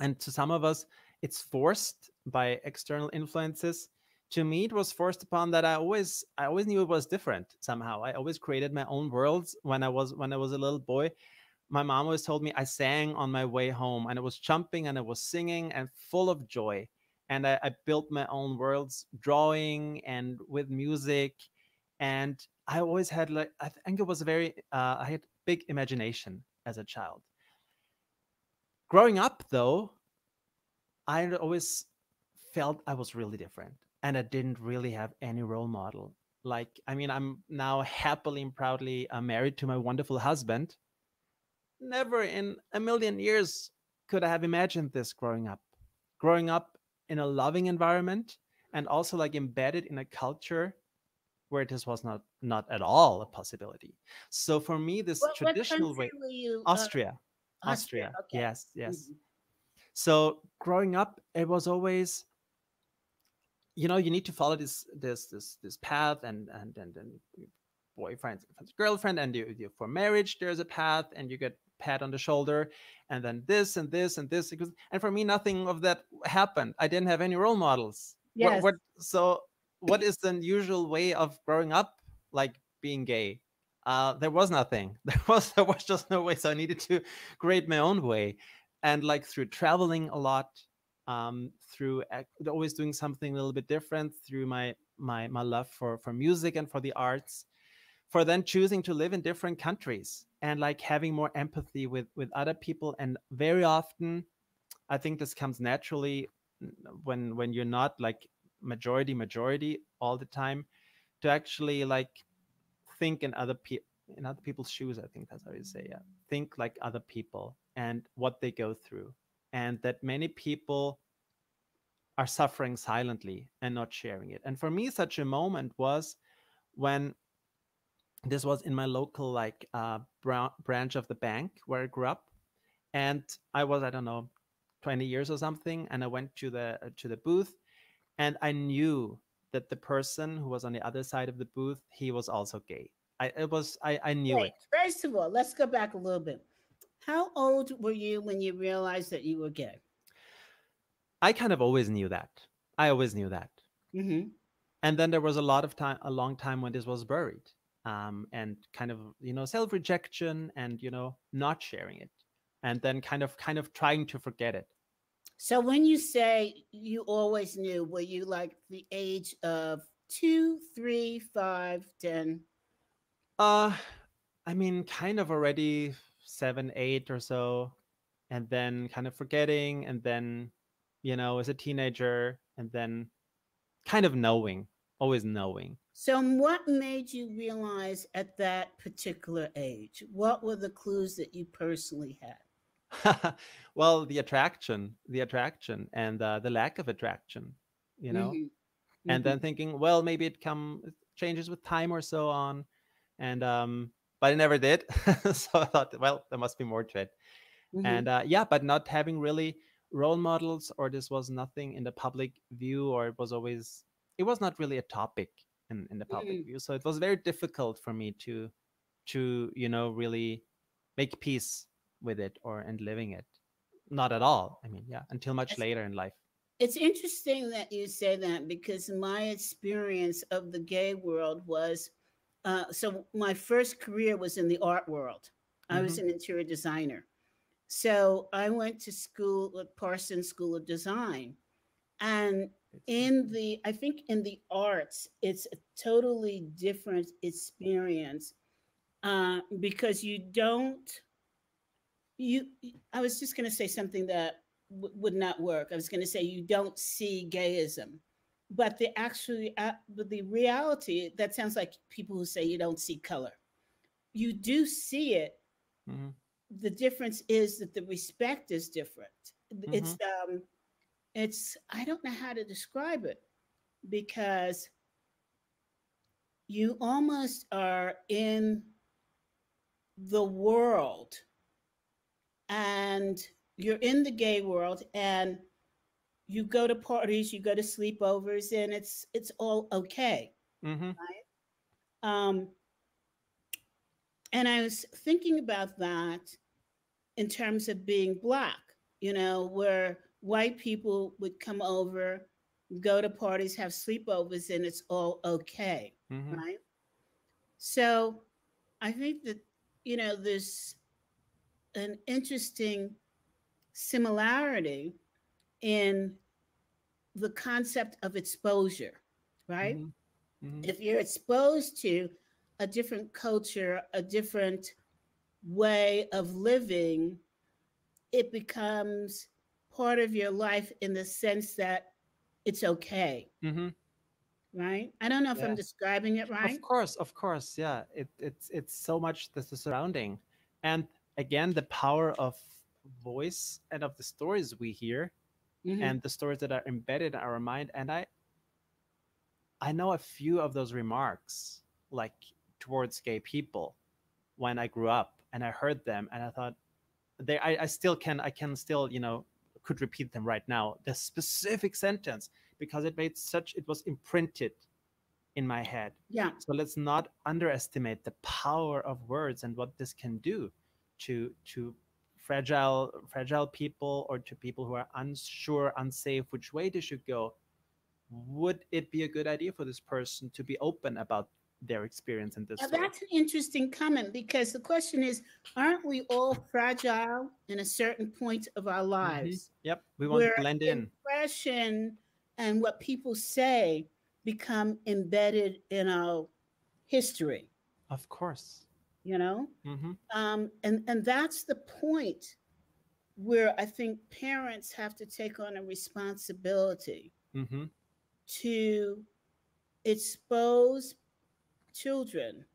And to some of us it's forced by external influences. To me it was forced upon that I always I always knew it was different somehow. I always created my own worlds when I was when I was a little boy my mom always told me I sang on my way home and I was jumping and I was singing and full of joy. And I, I built my own worlds, drawing and with music. And I always had like I think it was a very uh, I had big imagination as a child. Growing up though, I always felt I was really different and I didn't really have any role model. Like, I mean, I'm now happily and proudly uh, married to my wonderful husband never in a million years could I have imagined this growing up. Growing up in a loving environment and also like embedded in a culture where this was not not at all a possibility. So for me, this What, what traditional way, country were you? uh, Austria, Austria, okay. yes, yes. Mhm. So growing up, it was always, you know, you need to follow this this this this path, and and and and boyfriend, girlfriend, and you, you for marriage, there's a path, and you get pat on the shoulder, and then this and this and this. Because, and for me, nothing of that happened. I didn't have any role models. What- Yes. What, so, what is the usual way of growing up, like being gay? Uh, there was nothing. There was there was just no way. So I needed to create my own way, and like through traveling a lot, um, through always doing something a little bit different, through my my my love for for music and for the arts, for then choosing to live in different countries and like having more empathy with with other people and very often i think this comes naturally when when you're not like majority majority all the time to actually like think in other people in other people's shoes i think that's how you say yeah. Think like other people and what they go through and that many people are suffering silently and not sharing it. And for me such a moment was when this was in my local like uh, bra- branch of the bank where I grew up, and I was I don't know, twenty years or something, and I went to the uh, to the booth, and I knew that the person who was on the other side of the booth he was also gay. I it was I I knew Wait, it. first of all, let's go back a little bit. How old were you when you realized that you were gay? I kind of always knew that. I always knew that. Mm-hmm. and then there was a lot of time a long time when this was buried um, and kind of you know self rejection and you know not sharing it and then kind of kind of trying to forget it So when you say you always knew, were you like the age of two, three, five, ten? uh i mean kind of already seven eight or so and then kind of forgetting and then you know as a teenager and then kind of knowing always knowing So what made you realize at that particular age? What were the clues that you personally had? well the attraction the attraction and uh, the lack of attraction you know Mhm. and Mhm. then thinking well maybe it come changes with time or so on and um but it never did so i thought well there must be more to it Mhm. and uh, yeah but not having really role models or this was nothing in the public view or it was always it was not really a topic in, in the public Mm. view so it was very difficult for me to to you know really make peace with it or and living it not at all i mean yeah until much Yes. later in life It's interesting that you say that because my experience of the gay world was uh, so my first career was in the art world. I was an interior designer. So I went to school at Parsons School of Design. And in the, I think in the arts, it's a totally different experience uh, because you don't, you, I was just going to say something that would not work. I was going to say you don't see gayism, but the actually, uh, but the reality that sounds like people who say you don't see color. You do see it. Mhm. The difference is that the respect is different. It's um, it's I don't know how to describe it because you almost are in the world and you're in the gay world and you go to parties, you go to sleepovers, and it's it's all okay, Mm-hmm. right? Um, and I was thinking about that in terms of being black, you know, where white people would come over, go to parties, have sleepovers, and it's all okay, Mm-hmm. right? So I think that, you know, there's an interesting similarity in the concept of exposure, right? Mm-hmm. If you're exposed to a different culture, a different way of living, it becomes part of your life in the sense that it's okay, Mm-hmm. right? I don't know if Yeah. I'm describing it right. Of course, of course, yeah. It, it's it's so much the surrounding, and again the power of voice and of the stories we hear Mhm. and the stories that are embedded in our mind. And I I know a few of those remarks like towards gay people when I grew up, and I heard them, and I thought they I, I still can I can still you know could repeat them right now the specific sentence because it made such it was imprinted in my head yeah. so let's not underestimate the power of words and what this can do to to fragile fragile people or to people who are unsure, unsafe which way they should go. Would it be a good idea for this person to be open about their experience in this Now, way? that's an interesting comment because the question is aren't we all fragile in a certain point of our Mhm. lives? Yep, we want where to blend in. Impression and what people say become embedded in our history, Of course. You know? hmm Um, and, and that's the point where I think parents have to take on a responsibility hmm to expose children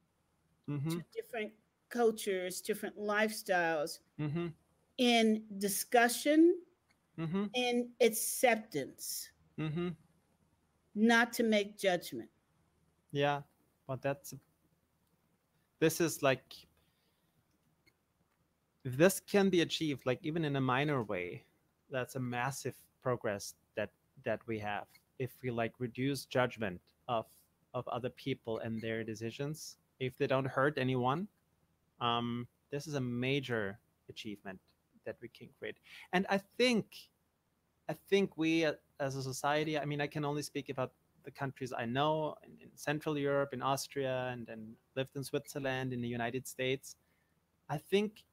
hmm to different cultures, different lifestyles hmm in discussion hmm and acceptance, hmm not to make judgment. Yeah, but that's this is like if this can be achieved, like even in a minor way, that's a massive progress that that we have. If we like reduce judgment of of other people and their decisions, if they don't hurt anyone, um, this is a major achievement that we can create. And I think, I think we uh, as a society, I mean, I can only speak about the countries I know in, in Central Europe, in Austria, and then lived in Switzerland, in the United States. I think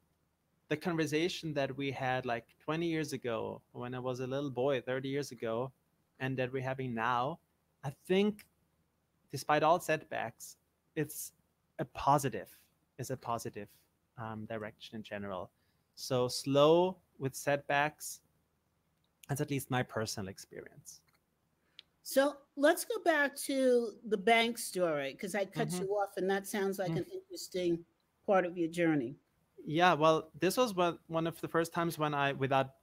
the conversation that we had like 20 years ago when I was a little boy, 30 years ago, and that we're having now, I think despite all setbacks, it's a positive, is a positive um, direction in general. So slow with setbacks, that's at least my personal experience. So let's go back to the bank story because I cut Mhm. you off, and that sounds like Mm. an interesting part of your journey. Yeah, well, this was one one of the first times when I, without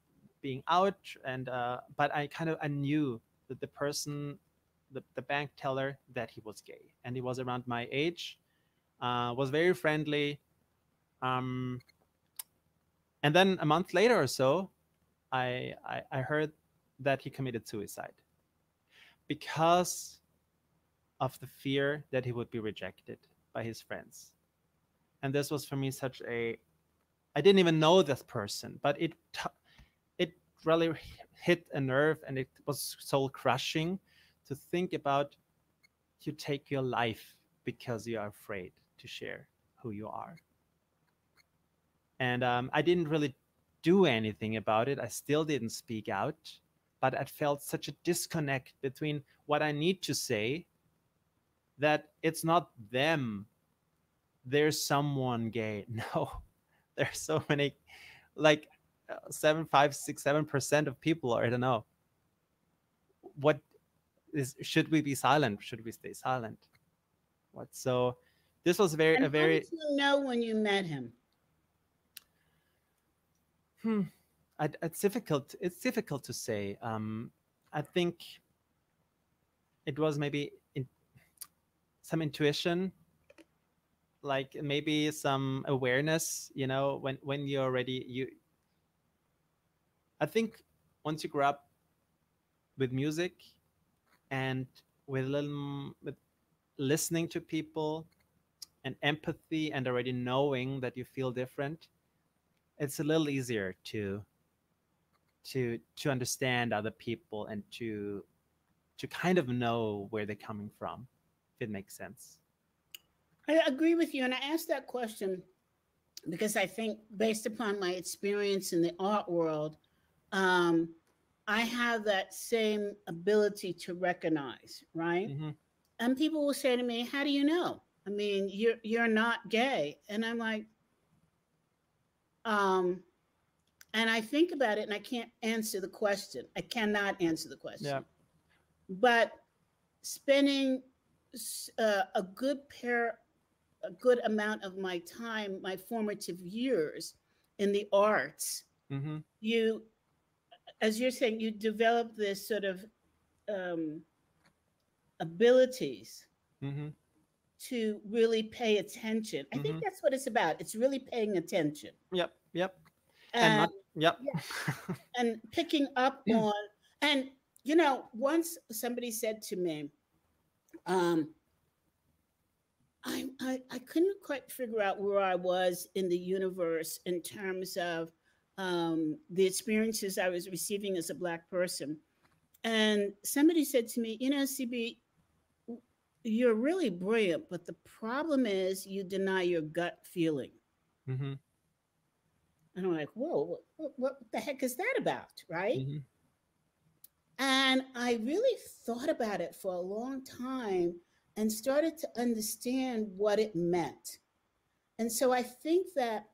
being out, and uh, but I kind of I knew that the person, the, the bank teller, that he was gay, and he was around my age, uh, was very friendly, um, and then a month later or so, I, I I heard that he committed suicide because of the fear that he would be rejected by his friends. And this was for me such a i didn't even know this person but it it really hit a nerve and it was soul crushing to think about you take your life because you are afraid to share who you are. And um, i didn't really do anything about it. I still didn't speak out but i felt such a disconnect between what i need to say that it's not them there's someone gay. No, there's so many, like uh, seven, five, six, seven percent of people. Or I don't know. What is? Should we be silent? Should we stay silent? What? So, this was very And a how very. did you know when you met him? Hmm. I, it's difficult. It's difficult to say. Um, I think it was maybe in some intuition like maybe some awareness you know when when you're already you i think once you grow up with music and with little with listening to people and empathy and already knowing that you feel different it's a little easier to to to understand other people and to to kind of know where they're coming from if it makes sense I agree with you. And I asked that question because I think, based upon my experience in the art world, um, I have that same ability to recognize, right? Mm-hmm. And people will say to me, "How do you know? I mean, you're you're not gay," and I'm like, um, and I think about it, and I can't answer the question. I cannot answer the question. Yeah. But spending uh, a good pair a good amount of my time, my formative years in the arts, mm-hmm. you, as you're saying, you develop this sort of um, abilities mm-hmm. to really pay attention. I mm-hmm. think that's what it's about. It's really paying attention. Yep. Yep. And, and yep. Yeah, and picking up on, and you know, once somebody said to me, um, I, I, I couldn't quite figure out where I was in the universe in terms of um, the experiences I was receiving as a Black person. And somebody said to me, You know, CB, you're really brilliant, but the problem is you deny your gut feeling. Mm-hmm. And I'm like, Whoa, what, what, the heck is that about? Right. Mm-hmm. And I really thought about it for a long time and started to understand what it meant. And so I think that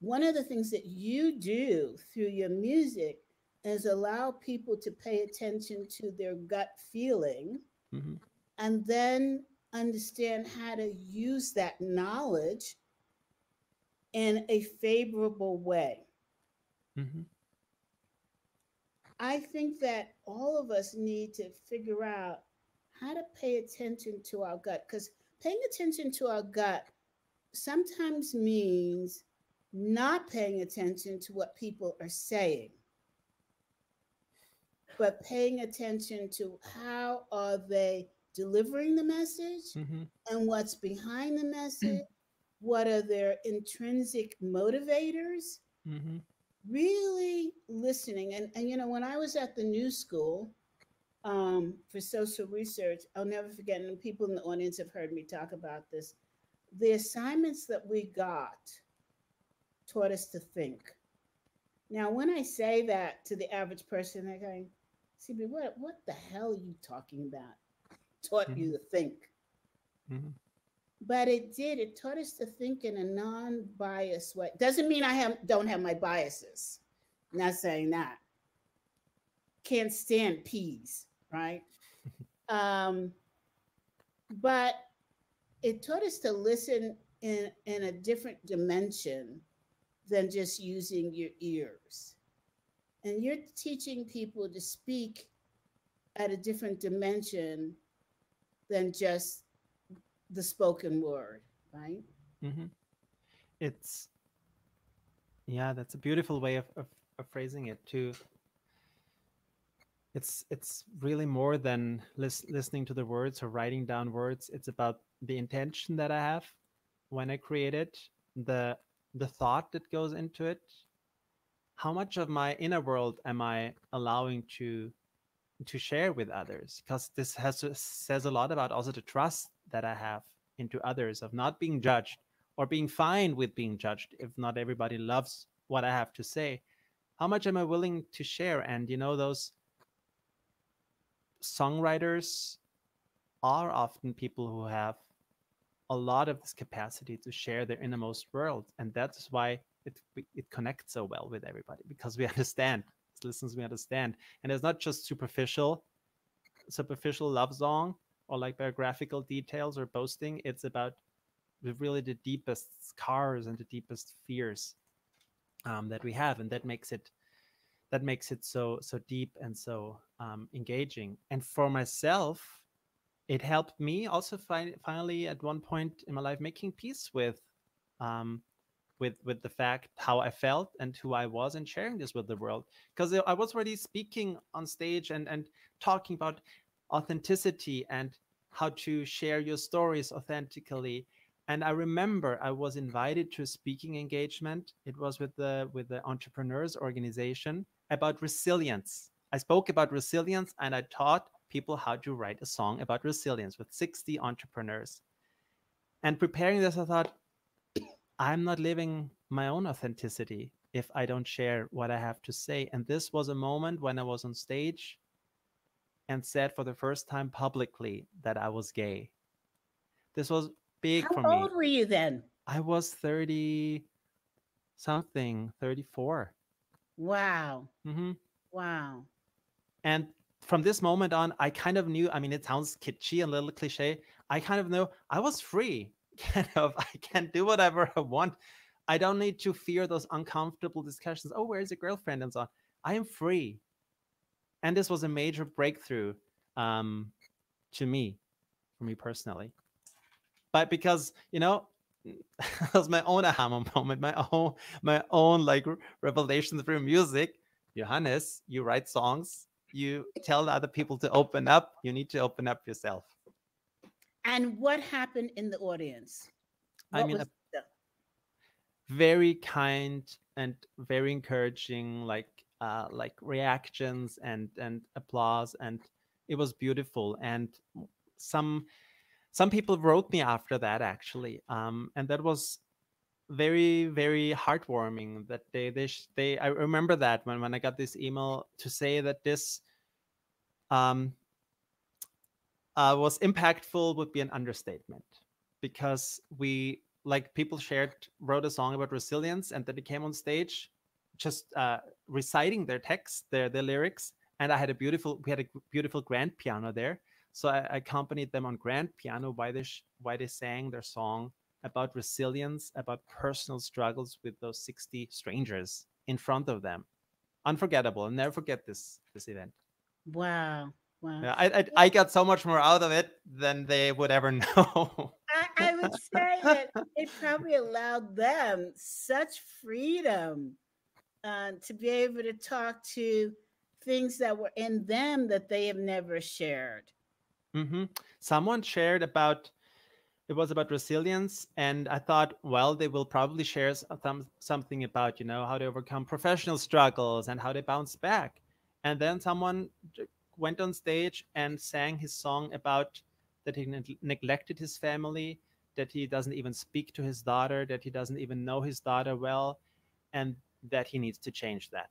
one of the things that you do through your music is allow people to pay attention to their gut feeling mm-hmm. and then understand how to use that knowledge in a favorable way. Mm-hmm. I think that all of us need to figure out how to pay attention to our gut because paying attention to our gut sometimes means not paying attention to what people are saying but paying attention to how are they delivering the message mm-hmm. and what's behind the message what are their intrinsic motivators mm-hmm. really listening and, and you know when i was at the new school um, for social research, I'll never forget, and people in the audience have heard me talk about this. The assignments that we got taught us to think. Now, when I say that to the average person, they're going, CB, what, what the hell are you talking about? Taught mm-hmm. you to think. Mm-hmm. But it did. It taught us to think in a non-biased way. Doesn't mean I have don't have my biases. I'm not saying that. Can't stand peas right? um, but it taught us to listen in, in a different dimension than just using your ears. And you're teaching people to speak at a different dimension than just the spoken word, right? Mm-hmm. It's, yeah, that's a beautiful way of, of, of phrasing it too it's it's really more than lis- listening to the words or writing down words it's about the intention that i have when i create it the the thought that goes into it how much of my inner world am i allowing to to share with others because this has says a lot about also the trust that i have into others of not being judged or being fine with being judged if not everybody loves what i have to say. How much am i willing to share? And you know those songwriters are often people who have a lot of this capacity to share their innermost world. And that's why it it connects so well with everybody because we understand as listeners we understand. And it's not just superficial superficial love song or like biographical details or boasting it's about really the deepest scars and the deepest fears um, that we have and that makes it that makes it so so deep and so um, engaging. And for myself it helped me also fi- finally at one point in my life making peace with um, with with the fact how I felt and who I was and sharing this with the world. Because I was already speaking on stage and and talking about authenticity and how to share your stories authentically. And I remember I was invited to a speaking engagement. It was with the with the entrepreneurs organization about resilience. I spoke about resilience and I taught people how to write a song about resilience with 60 entrepreneurs. And preparing this I thought I'm not living my own authenticity if I don't share what I have to say. And this was a moment when I was on stage and said for the first time publicly that I was gay. This was big How for me. How old were you then? I was 30 something, 34. Wow. Mm-hmm. Wow. And from this moment on, I kind of knew, I mean, it sounds kitschy and a little cliche. I kind of knew I was free. kind of I can do whatever I want. I don't need to fear those uncomfortable discussions. Oh, where's your girlfriend and so on. I am free, and this was a major breakthrough um, to me, for me personally. But because you know, that was my own aha moment, my own my own like revelation through music. Johannes, you write songs, you tell other people to open up. You need to open up yourself. And what happened in the audience? What I mean, the... very kind and very encouraging, like uh, like reactions and and applause, and it was beautiful. And some some people wrote me after that actually, um, and that was very very heartwarming that they they they i remember that when when i got this email to say that this um uh, was impactful would be an understatement because we like people shared wrote a song about resilience and then they came on stage just uh, reciting their text their their lyrics and i had a beautiful we had a beautiful grand piano there. So i, I accompanied them on grand piano while they sh- while they sang their song about resilience about personal struggles with those 60 strangers in front of them. Unforgettable. I'll never forget this this event. Wow. Wow. Yeah, I, I, I got so much more out of it than they would ever know. I, I would say that it probably allowed them such freedom uh, to be able to talk to things that were in them that they have never shared. Mm-hmm. Someone shared about it was about resilience, and I thought, well, they will probably share some something about you know how to overcome professional struggles and how they bounce back. And then someone went on stage and sang his song about that he ne- neglected his family, that he doesn't even speak to his daughter, that he doesn't even know his daughter well, and that he needs to change that.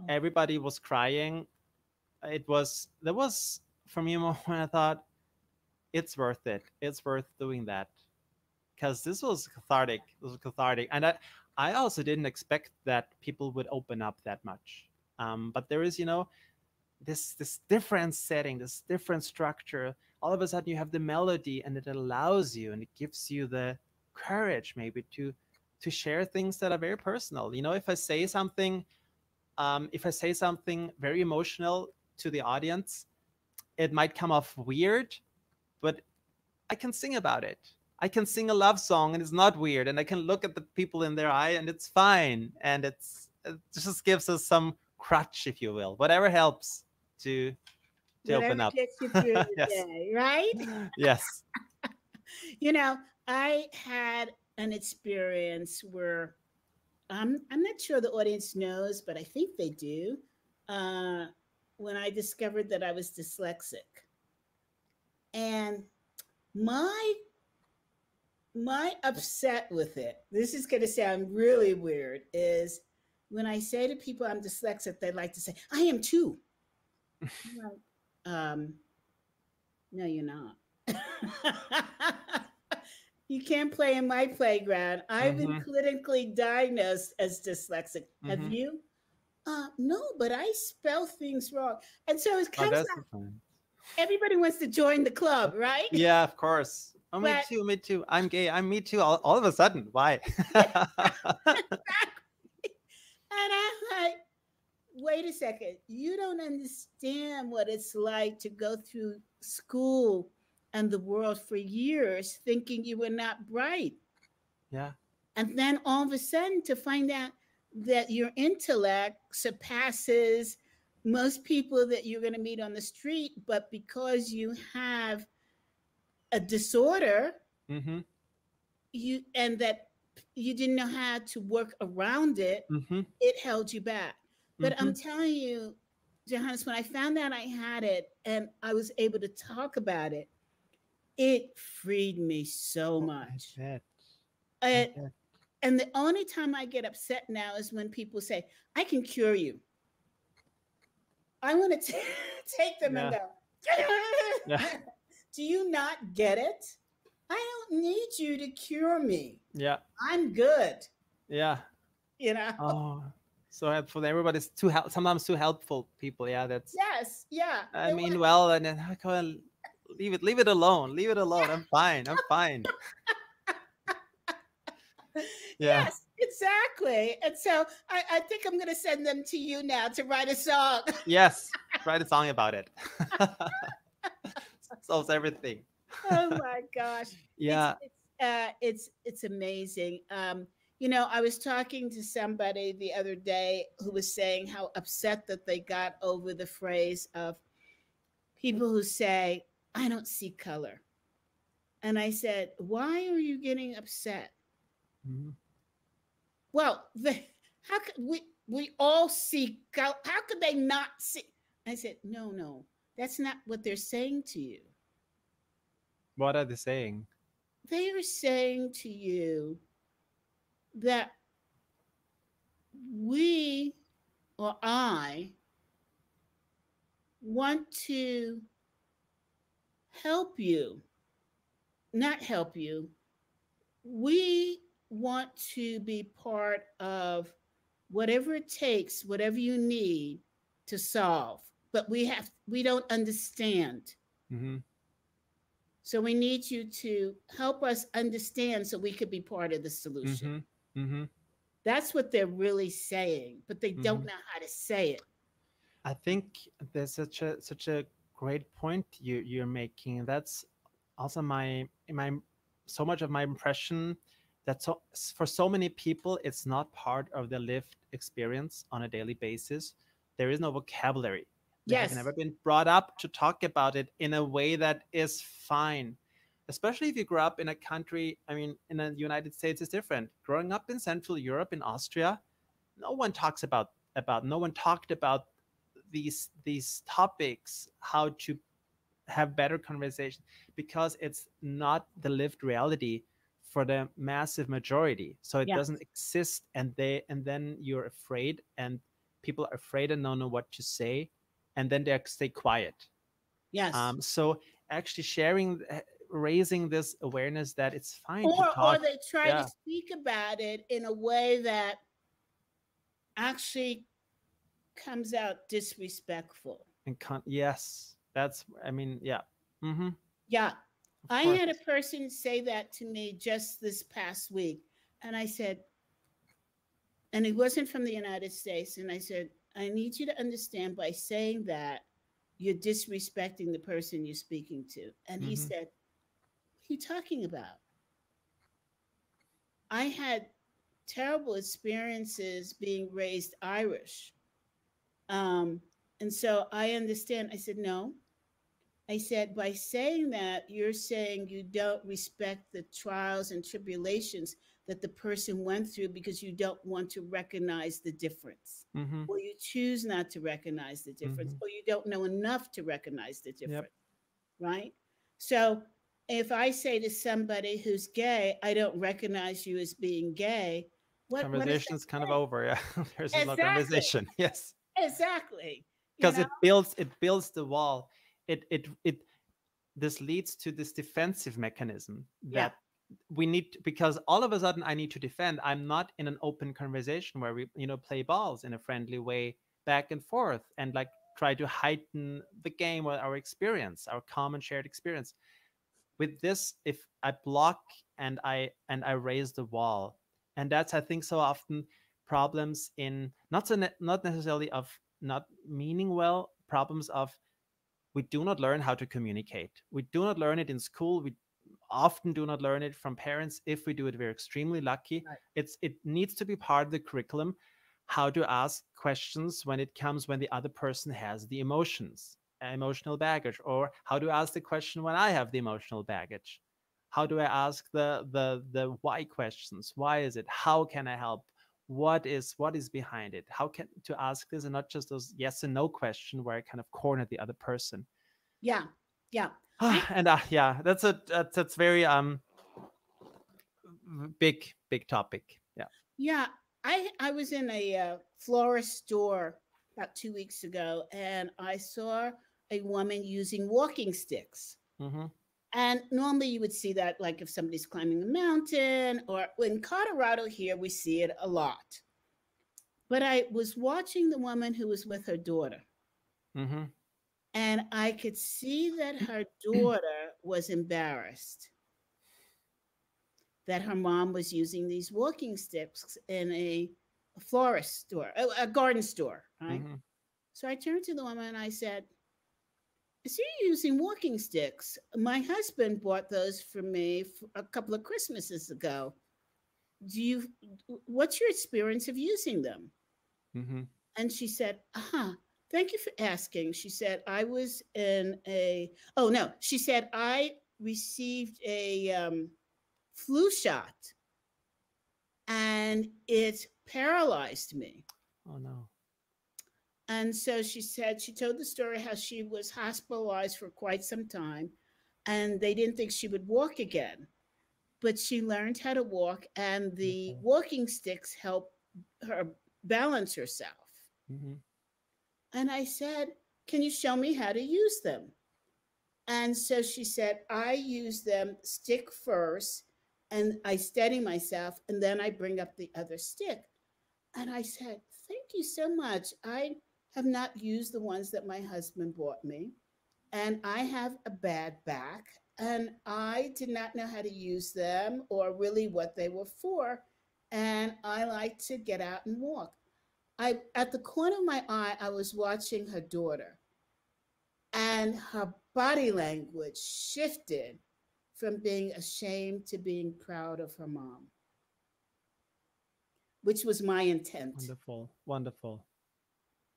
Oh. Everybody was crying. It was there was for me a moment when I thought it's worth it. It's worth doing that because this was cathartic. This was cathartic, and I I also didn't expect that people would open up that much. Um, but there is, you know, this this different setting this different structure all of a sudden you have the melody and it allows you and it gives you the courage maybe to to share things that are very personal you know if i say something um, if i say something very emotional to the audience it might come off weird but i can sing about it i can sing a love song and it's not weird and i can look at the people in their eye and it's fine and it's it just gives us some crutch if you will whatever helps to to Whatever open up. Gets you through the yes. day, right? Yes. you know, I had an experience where I'm I'm not sure the audience knows, but I think they do. Uh, when I discovered that I was dyslexic, and my my upset with it. This is going to sound really weird. Is when I say to people I'm dyslexic, they like to say, "I am too." um, no, you're not. you can't play in my playground. I've mm-hmm. been clinically diagnosed as dyslexic. Mm-hmm. Have you? Uh, no, but I spell things wrong. And so it's kind oh, of everybody wants to join the club, right? Yeah, of course. Oh, but, me too, me too. I'm gay. I'm me too. All, all of a sudden. Why? And I'm like, wait a second. You don't understand what it's like to go through school and the world for years thinking you were not bright. Yeah. And then all of a sudden to find out that your intellect surpasses most people that you're going to meet on the street, but because you have a disorder, Mm-hmm. you and that you didn't know how to work around it, Mm-hmm. it held you back. But I'm Mhm. telling you, Johannes, when I found out I had it and I was able to talk about it, it freed me so Oh, I much. I bet. and the only time I get upset now is when people say, I can cure you. I want to take them and go, Yeah. Do you not get it? I don't need you to cure me. Yeah. I'm good. Yeah. You know? Oh, so helpful. Everybody's too help. Sometimes too helpful people. Yeah, that's. Yes. Yeah. I mean, wa- well, and then oh, come on, leave it, leave it alone. Leave it alone. I'm fine. I'm fine. Yeah. Yes, exactly. And so I, I think I'm going to send them to you now to write a song. Yes. Write a song about it. Solves everything. oh my gosh. Yeah. It's, it's, uh, it's, it's amazing. Um, you know, I was talking to somebody the other day who was saying how upset that they got over the phrase of people who say, I don't see color. And I said, Why are you getting upset? Mhm. Well, the, how could we we all see color? How could they not see? I said, No, no, that's not what they're saying to you. What are they saying? They are saying to you that we or I want to help you, not help you. We want to be part of whatever it takes, whatever you need to solve, but we have we don't understand. hmm So we need you to help us understand so we could be part of the solution. hmm hmm That's what they're really saying, but they don't Mhm. know how to say it. I think there's such a such a great point you you're making. That's also my my so much of my impression that so for so many people it's not part of their lived experience on a daily basis. There is no vocabulary. They Yes. have never been brought up to talk about it in a way that is fine. Especially if you grow up in a country, I mean, in the United States is different. Growing up in Central Europe, in Austria, no one talks about about no one talked about these these topics how to have better conversation because it's not the lived reality for the massive majority so it Yeah. doesn't exist and they and then you're afraid and people are afraid and don't know what to say and then they stay quiet Yes. um so actually sharing uh, raising this awareness that it's fine or, or they try yeah. to speak about it in a way that actually comes out disrespectful. and con- yes that's i mean yeah mm-hmm Yeah. of I course. had a person say that to me just this past week. And I said, and he wasn't from the United States. And I said, I need you to understand by saying that you're disrespecting the person you're speaking to. And he Mhm. said, What are you talking about? I had terrible experiences being raised Irish. Um, and so I understand. I said, No, I said, by saying that, you're saying you don't respect the trials and tribulations that the person went through because you don't want to recognize the difference, mm-hmm. or you choose not to recognize the difference, Mhm. or you don't know enough to recognize the difference. Right? So if I say to somebody who's gay, I don't recognize you as being gay, what, that kind of over yeah there's no Exactly. conversation yes Exactly. because it builds it builds the wall it it it this leads to this defensive mechanism Yeah. that we need because all of a sudden i need to defend i'm not in an open conversation where we you know play balls in a friendly way back and forth and like try to heighten the game or our experience our common shared experience with this if i block and i and i raise the wall and that's i think so often problems in not so ne- not necessarily of not meaning well, problems of we do not learn how to communicate. We do not learn it in school. We often do not learn it from parents. If we do it, we're extremely lucky. Right. It's it needs to be part of the curriculum how to ask questions when it comes when the other person has the emotions emotional baggage or how to ask the question when i have the emotional baggage how do i ask the the the why questions why is it how can i help what is what is behind it? How can to ask this and not just those yes and no question where i kind of corner the other person. Yeah yeah. And uh, yeah that's a that's, that's very um big big topic. Yeah. Yeah I I was in a uh, florist store about two weeks ago, and I saw a woman using walking sticks. hmm And normally you would see that, like if somebody's climbing a mountain, or in Colorado here, we see it a lot. But I was watching the woman who was with her daughter, hmm and I could see that her daughter was embarrassed that her mom was using these walking sticks in a, a florist store, a, a garden store, right? hmm So I turned to the woman and I said, I see you using walking sticks. My husband bought those for me a couple of Christmases ago. Do you, what's your experience of using them? hmm And she said, uh huh. Thank you for asking. She said, I was in a, oh no, she said, I received a um, flu shot and it paralyzed me. oh no And so she said, she told the story how she was hospitalized for quite some time and they didn't think she would walk again. But she learned how to walk, and the Okay. walking sticks helped her balance herself. hmm And I said, Can you show me how to use them? And so she said, I use them stick first, and I steady myself, and then I bring up the other stick. And I said, Thank you so much. I have not used the ones that my husband bought me, and I have a bad back, and I did not know how to use them or really what they were for. And I like to get out and walk. I at the corner of my eye, I was watching her daughter, and her body language shifted from being ashamed to being proud of her mom, which was my intent. wonderful wonderful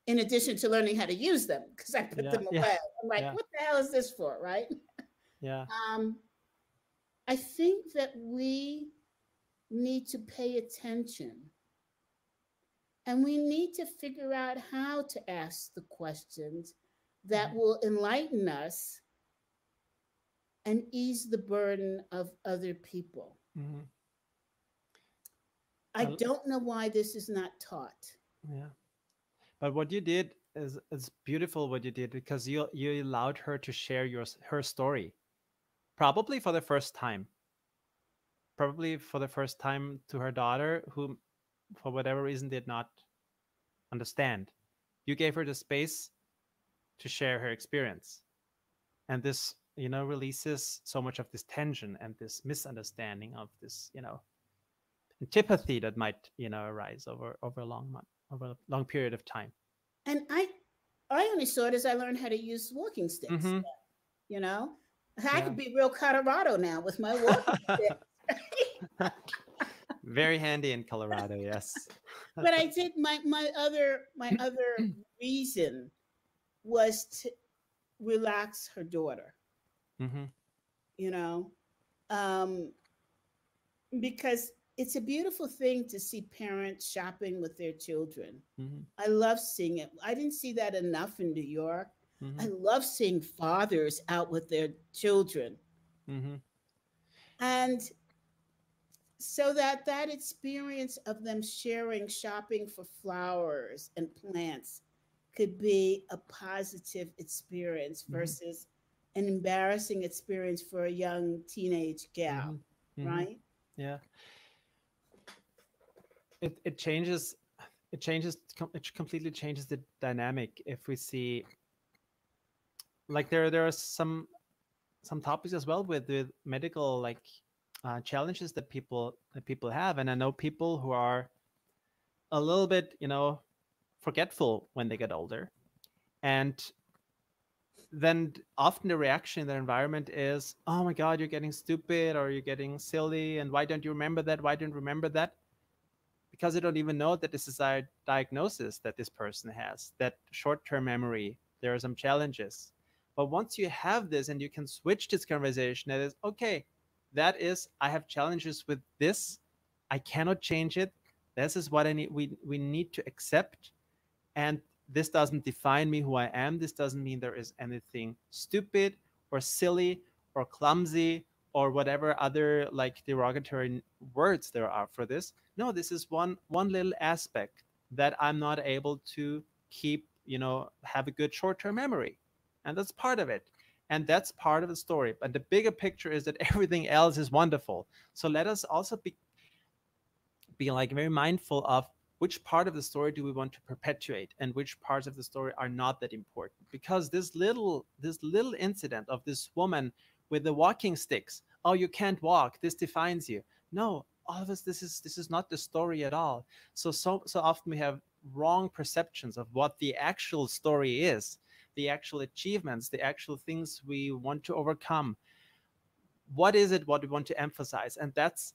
In addition to learning how to use them, because I put Yeah, them away. yeah, I'm like, yeah. what the hell is this for, right? yeah Um, I think that we need to pay attention and we need to figure out how to ask the questions that Mhm. will enlighten us and ease the burden of other people. hmm I don't know why this is not taught. Yeah. But what you did is is beautiful what you did because you you allowed her to share your her story. Probably for the first time. Probably for the first time to her daughter who for whatever reason did not understand. You gave her the space to share her experience. And this, you know, releases so much of this tension and this misunderstanding of this, you know, antipathy that might, you know, arise over over a long month over a long period of time. And I I only saw it as I learned how to use walking sticks. Mhm. You know? I Yeah. could be real Colorado now with my walking stick. Very handy in Colorado, yes. but I did my my other my other reason was to relax her daughter, hmm you know, um, because it's a beautiful thing to see parents shopping with their children. hmm I love seeing it. I didn't see that enough in New York. hmm I love seeing fathers out with their children. hmm and so that that experience of them sharing shopping for flowers and plants could be a positive experience Mhm. versus an embarrassing experience for a young teenage gal Mhm. right Yeah. It it changes it changes it completely changes the dynamic if we see like there there are some some topics as well with with medical like uh, challenges that people that people have and I know people who are a little bit you know forgetful when they get older. And then often the reaction in their environment is, oh my God, you're getting stupid or you're getting silly. And why don't you remember that? Why don't you remember that? Because they don't even know that this is a diagnosis that this person has, that short term memory. There are some challenges. But once you have this and you can switch this conversation, that is, okay, that is, I have challenges with this. I cannot change it. This is what I need. We, we need to accept. And this doesn't define me who I am. This doesn't mean there is anything stupid or silly or clumsy or whatever other like derogatory words there are for this. No, this is one one little aspect that I'm not able to keep, you know, have a good short-term memory. And that's part of it. And that's part of the story. But the bigger picture is that everything else is wonderful. So let us also be be like very mindful of which part of the story do we want to perpetuate and which parts of the story are not that important because this little this little incident of this woman with the walking sticks. Oh you can't walk. This defines you. No all of us this is this is not the story at all. So so so often we have wrong perceptions of what the actual story is the actual achievements the actual things we want to overcome. What is it what we want to emphasize? And that's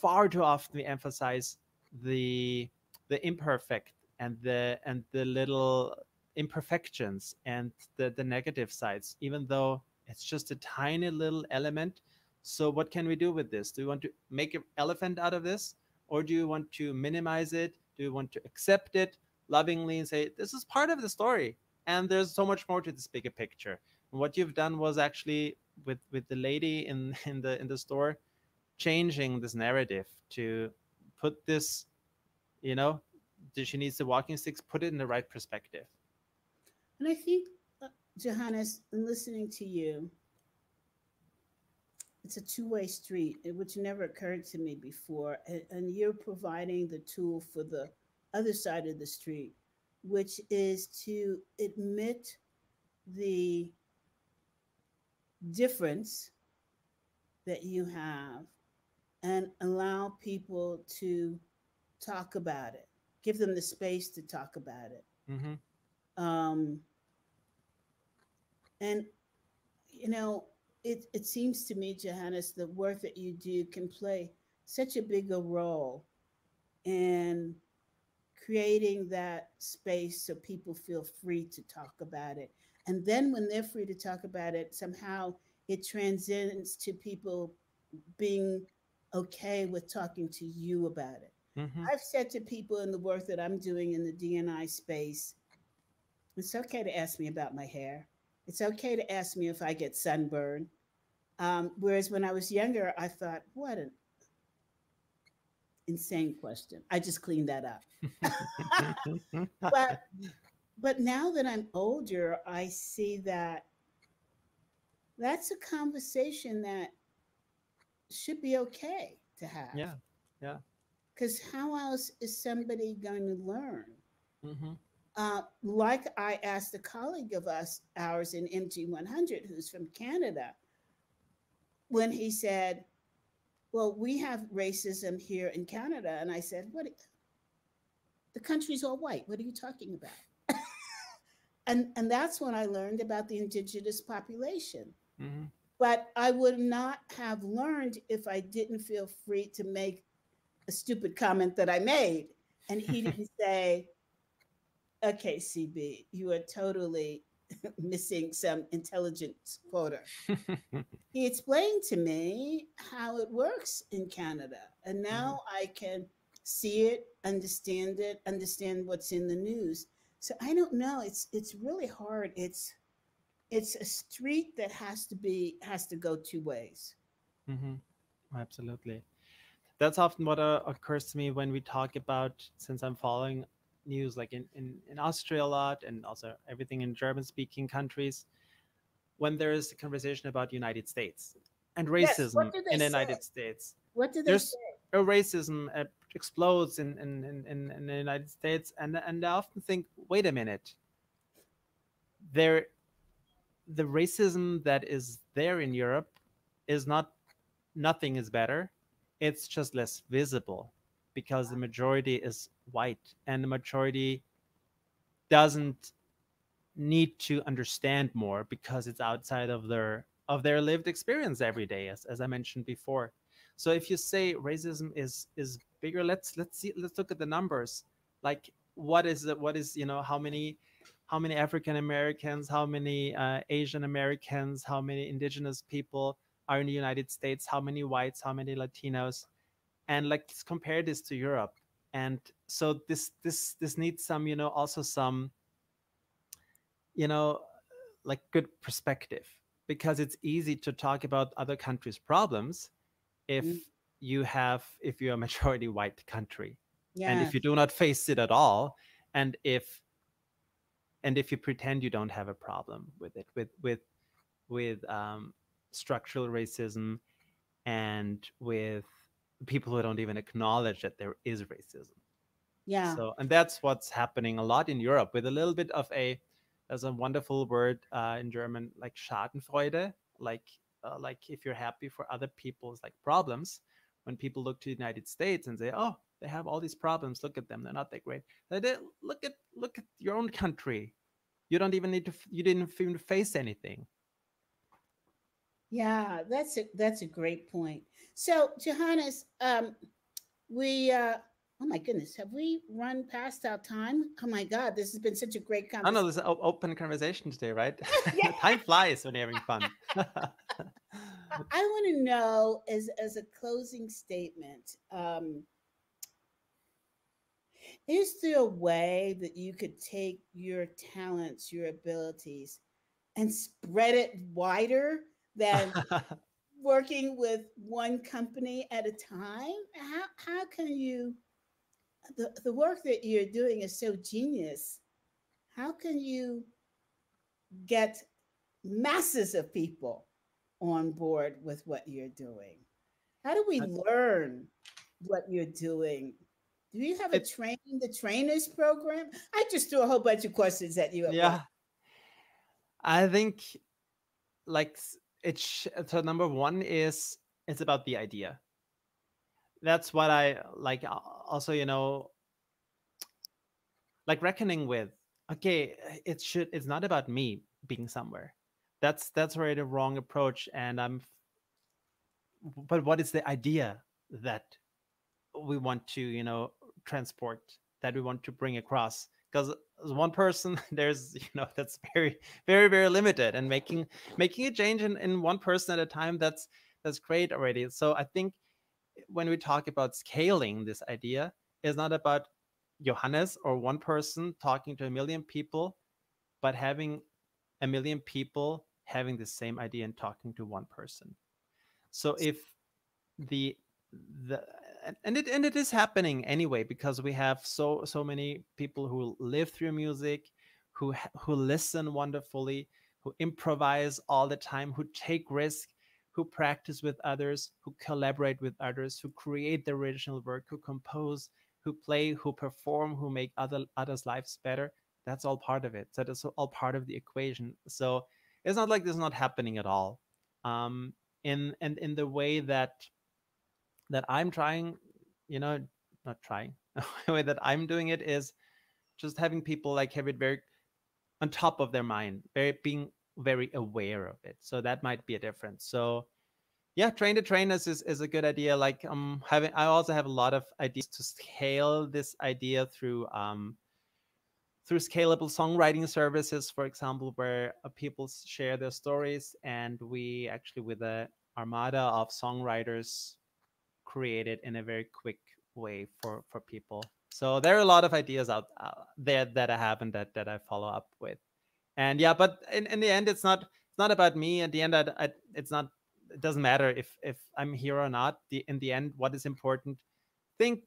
far too often we emphasize the the imperfect and the and the little imperfections and the the negative sides even though it's just a tiny little element. So what can we do with this? Do we want to make an elephant out of this? Or do you want to minimize it? Do you want to accept it lovingly and say this is part of the story and there's so much more to this bigger picture. And what you've done was actually with with the lady in in the in the store changing this narrative to put this, you know, she needs the walking sticks, put it in the right perspective. And I think, Johannes, in listening to you, it's a two-way street, which never occurred to me before. And, and you're providing the tool for the other side of the street, which is to admit the difference that you have and allow people to talk about it, give them the space to talk about it. Mm-hmm. Um, and, you know, it, it seems to me, Johannes, the work that you do can play such a bigger role in creating that space so people feel free to talk about it. And then when they're free to talk about it, somehow it transcends to people being okay with talking to you about it. Mm-hmm. I've said to people in the work that I'm doing in the DNI space, it's okay to ask me about my hair. It's okay to ask me if I get sunburn. Um, whereas when I was younger, I thought, what an insane question. I just cleaned that up. but but now that I'm older, I see that that's a conversation that should be okay to have. Yeah, yeah. Because how else is somebody going to learn? Mm-hmm. Uh, like I asked a colleague of us, ours in MG100, who's from Canada, when he said, Well, we have racism here in Canada. And I said, What? The country's all white. What are you talking about? and, and that's when I learned about the indigenous population. Mm-hmm. But I would not have learned if I didn't feel free to make a stupid comment that I made. And he didn't say, okay, CB, you are totally missing some intelligence quota. he explained to me how it works in Canada. And now mm-hmm. I can see it, understand it, understand what's in the news. So I don't know. It's it's really hard. It's it's a street that has to be has to go two ways mm-hmm. absolutely that's often what uh, occurs to me when we talk about since i'm following news like in, in, in austria a lot and also everything in german speaking countries when there is a conversation about united states and racism yes, in the united states what do they There's say? A racism uh, explodes in, in, in, in the united states and, and i often think wait a minute there the racism that is there in Europe is not nothing is better. It's just less visible because the majority is white and the majority doesn't need to understand more because it's outside of their of their lived experience every day as, as i mentioned before. So if you say racism is is bigger let's let's see let's look at the numbers. Like what is it what is you know how many how many african americans how many uh, asian americans how many indigenous people are in the united states how many whites how many latinos? And like let's compare this to europe and so this this this needs some you know also some you know like good perspective because it's easy to talk about other countries problems if mm. you have if you're a majority white country yeah. and if you do not face it at all and if and if you pretend you don't have a problem with it with with with um, structural racism and with people who don't even acknowledge that there is racism. Yeah. So and that's what's happening a lot in europe with a little bit of a there's a wonderful word uh, in german like schadenfreude like uh, like if you're happy for other people's like problems when people look to the united states and say oh they have all these problems look at them they're not that great. They, look at look at your own country. You don't even need to you didn't even face anything yeah that's a that's a great point so johannes um we uh Oh my goodness, have we run past our time? Oh my God, this has been such a great conversation. I know this is an open conversation today, right? time flies when you're having fun. I want to know, as as a closing statement, um, is there a way that you could take your talents, your abilities, and spread it wider than working with one company at a time? How how can you? The, the work that you're doing is so genius. How can you get masses of people on board with what you're doing? How do we learn what you're doing? Do you have a train the trainers program? I just threw a whole bunch of questions at you. At yeah, I think like it's so number one is it's about the idea. That's what I like. Also, you know, like reckoning with. Okay, eh, it should. It's not about me being somewhere that's that's already the wrong approach and i'm but what is the idea that we want to you know transport that we want to bring across because uh, as one person there's you know that's very very very limited and making making a change in, in one person at a time that's that's great already so i think eh, when we talk about scaling this idea is not about johannes or one person talking to a million people but having a million people having the same idea and talking to one person. So if the the and it and it is happening anyway because we have so so many people who live through music, who who listen wonderfully, who improvise all the time, who take risk, who practice with others, who collaborate with others, who create the original work, who compose, who play, who perform, who make other others' lives better. That's all part of it. So that's all part of the equation. So it's not like this is not happening at all um in and in the way that that i'm trying you know not trying the way that i'm doing it is just having people like have it very on top of their mind very being very aware of it. So that might be a difference. So yeah train the trainers is, is a good idea. Like um having i also have a lot of ideas to scale this idea through um through scalable songwriting services, for example, where uh, people share their stories, and we actually, with a armada of songwriters, create it in a very quick way for for people. So there are a lot of ideas out uh, there that I have and that that I follow up with, and yeah, but in, in the end, it's not it's not about me. At the end, I, I, it's not. It doesn't matter if if I'm here or not. The in the end, what is important? Think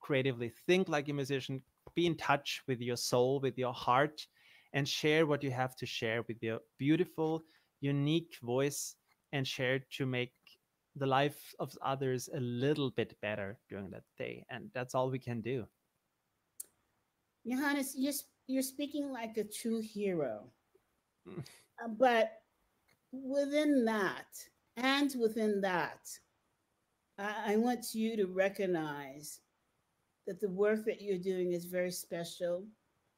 creatively. Think like a musician be in touch with your soul, with your heart, and share what you have to share with your beautiful, unique voice and share to make the life of others a little bit better during that day. And that's all we can do. Johannes, you're, you're speaking like a true hero. Mm. uh, but within that, and within that, I, I want you to recognize that the work that you're doing is very special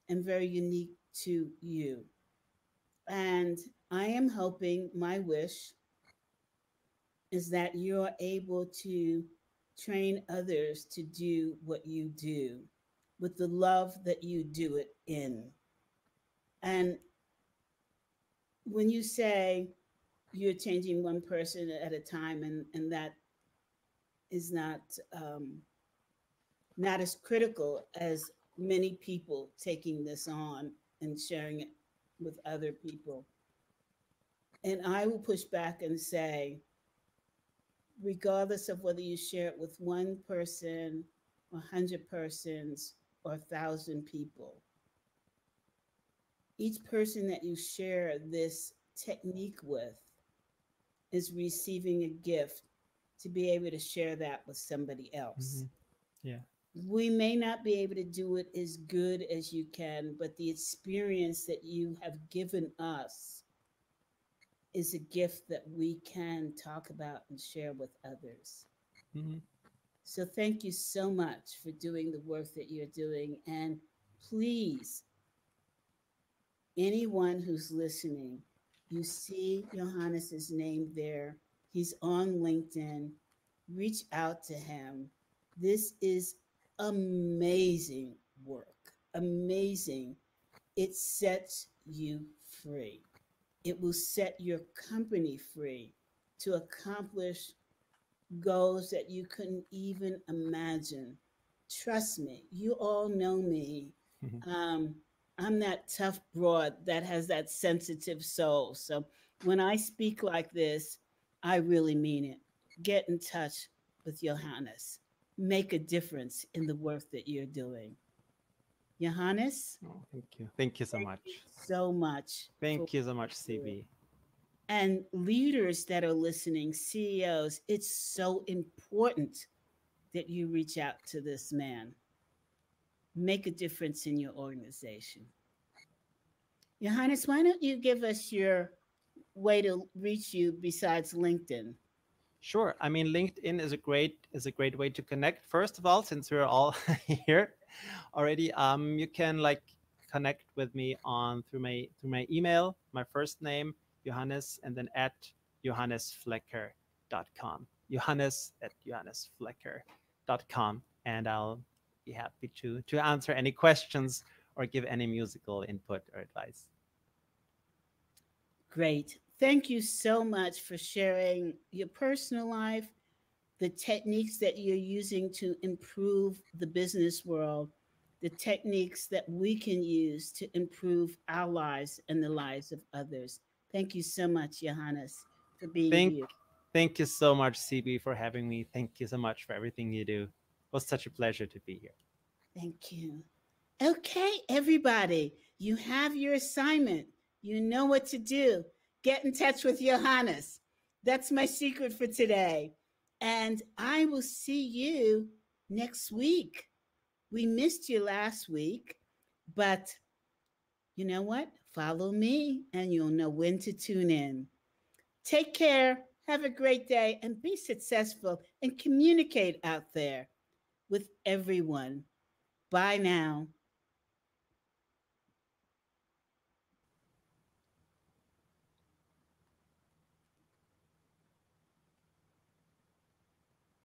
and very unique to you. And I am hoping, my wish is that you're able to train others to do what you do with the love that you do it in. And when you say you're changing one person at a time and, and that is not um, not as critical as many people taking this on and sharing it with other people. And I will push back and say, regardless of whether you share it with one person, a hundred persons, or a thousand people, each person that you share this technique with is receiving a gift to be able to share that with somebody else. Mm-hmm. Yeah. We may not be able to do it as good as you can, but the experience that you have given us is a gift that we can talk about and share with others. Mm-hmm. So, thank you so much for doing the work that you're doing. And please, anyone who's listening, you see Johannes's name there. He's on LinkedIn. Reach out to him. This is amazing work. Amazing. It sets you free it will set your company free to accomplish goals that you couldn't even imagine. Trust me, you all know me. Mm-hmm. Um, I'm that tough broad that has that sensitive soul. So when I speak like this, I really mean it. Get in touch with Johannes. Make a difference in the work that you're doing. Johannes. Oh, thank you. Thank you so thank much. You so much. Thank you so much, CB. And leaders that are listening, CEOs, it's so important that you reach out to this man. Make a difference in your organization. Johannes, why don't you give us your way to reach you besides LinkedIn? Sure. I mean, LinkedIn is a great is a great way to connect. First of all, since we're all here already, um, you can like connect with me on through my through my email, my first name, Johannes, and then at johannesflecker.com. Johannes at johannesflecker.com. And I'll be happy to to answer any questions or give any musical input or advice. Great. Thank you so much for sharing your personal life, the techniques that you're using to improve the business world, the techniques that we can use to improve our lives and the lives of others. Thank you so much, Johannes, for being thank, here. Thank you so much, CB, for having me. Thank you so much for everything you do. It was such a pleasure to be here. Thank you. Okay, everybody, you have your assignment. You know what to do get in touch with Johannes. That's my secret for today. And I will see you next week. We missed you last week, but you know what? Follow me and you'll know when to tune in. Take care, have a great day, and be successful and communicate out there with everyone. Bye now.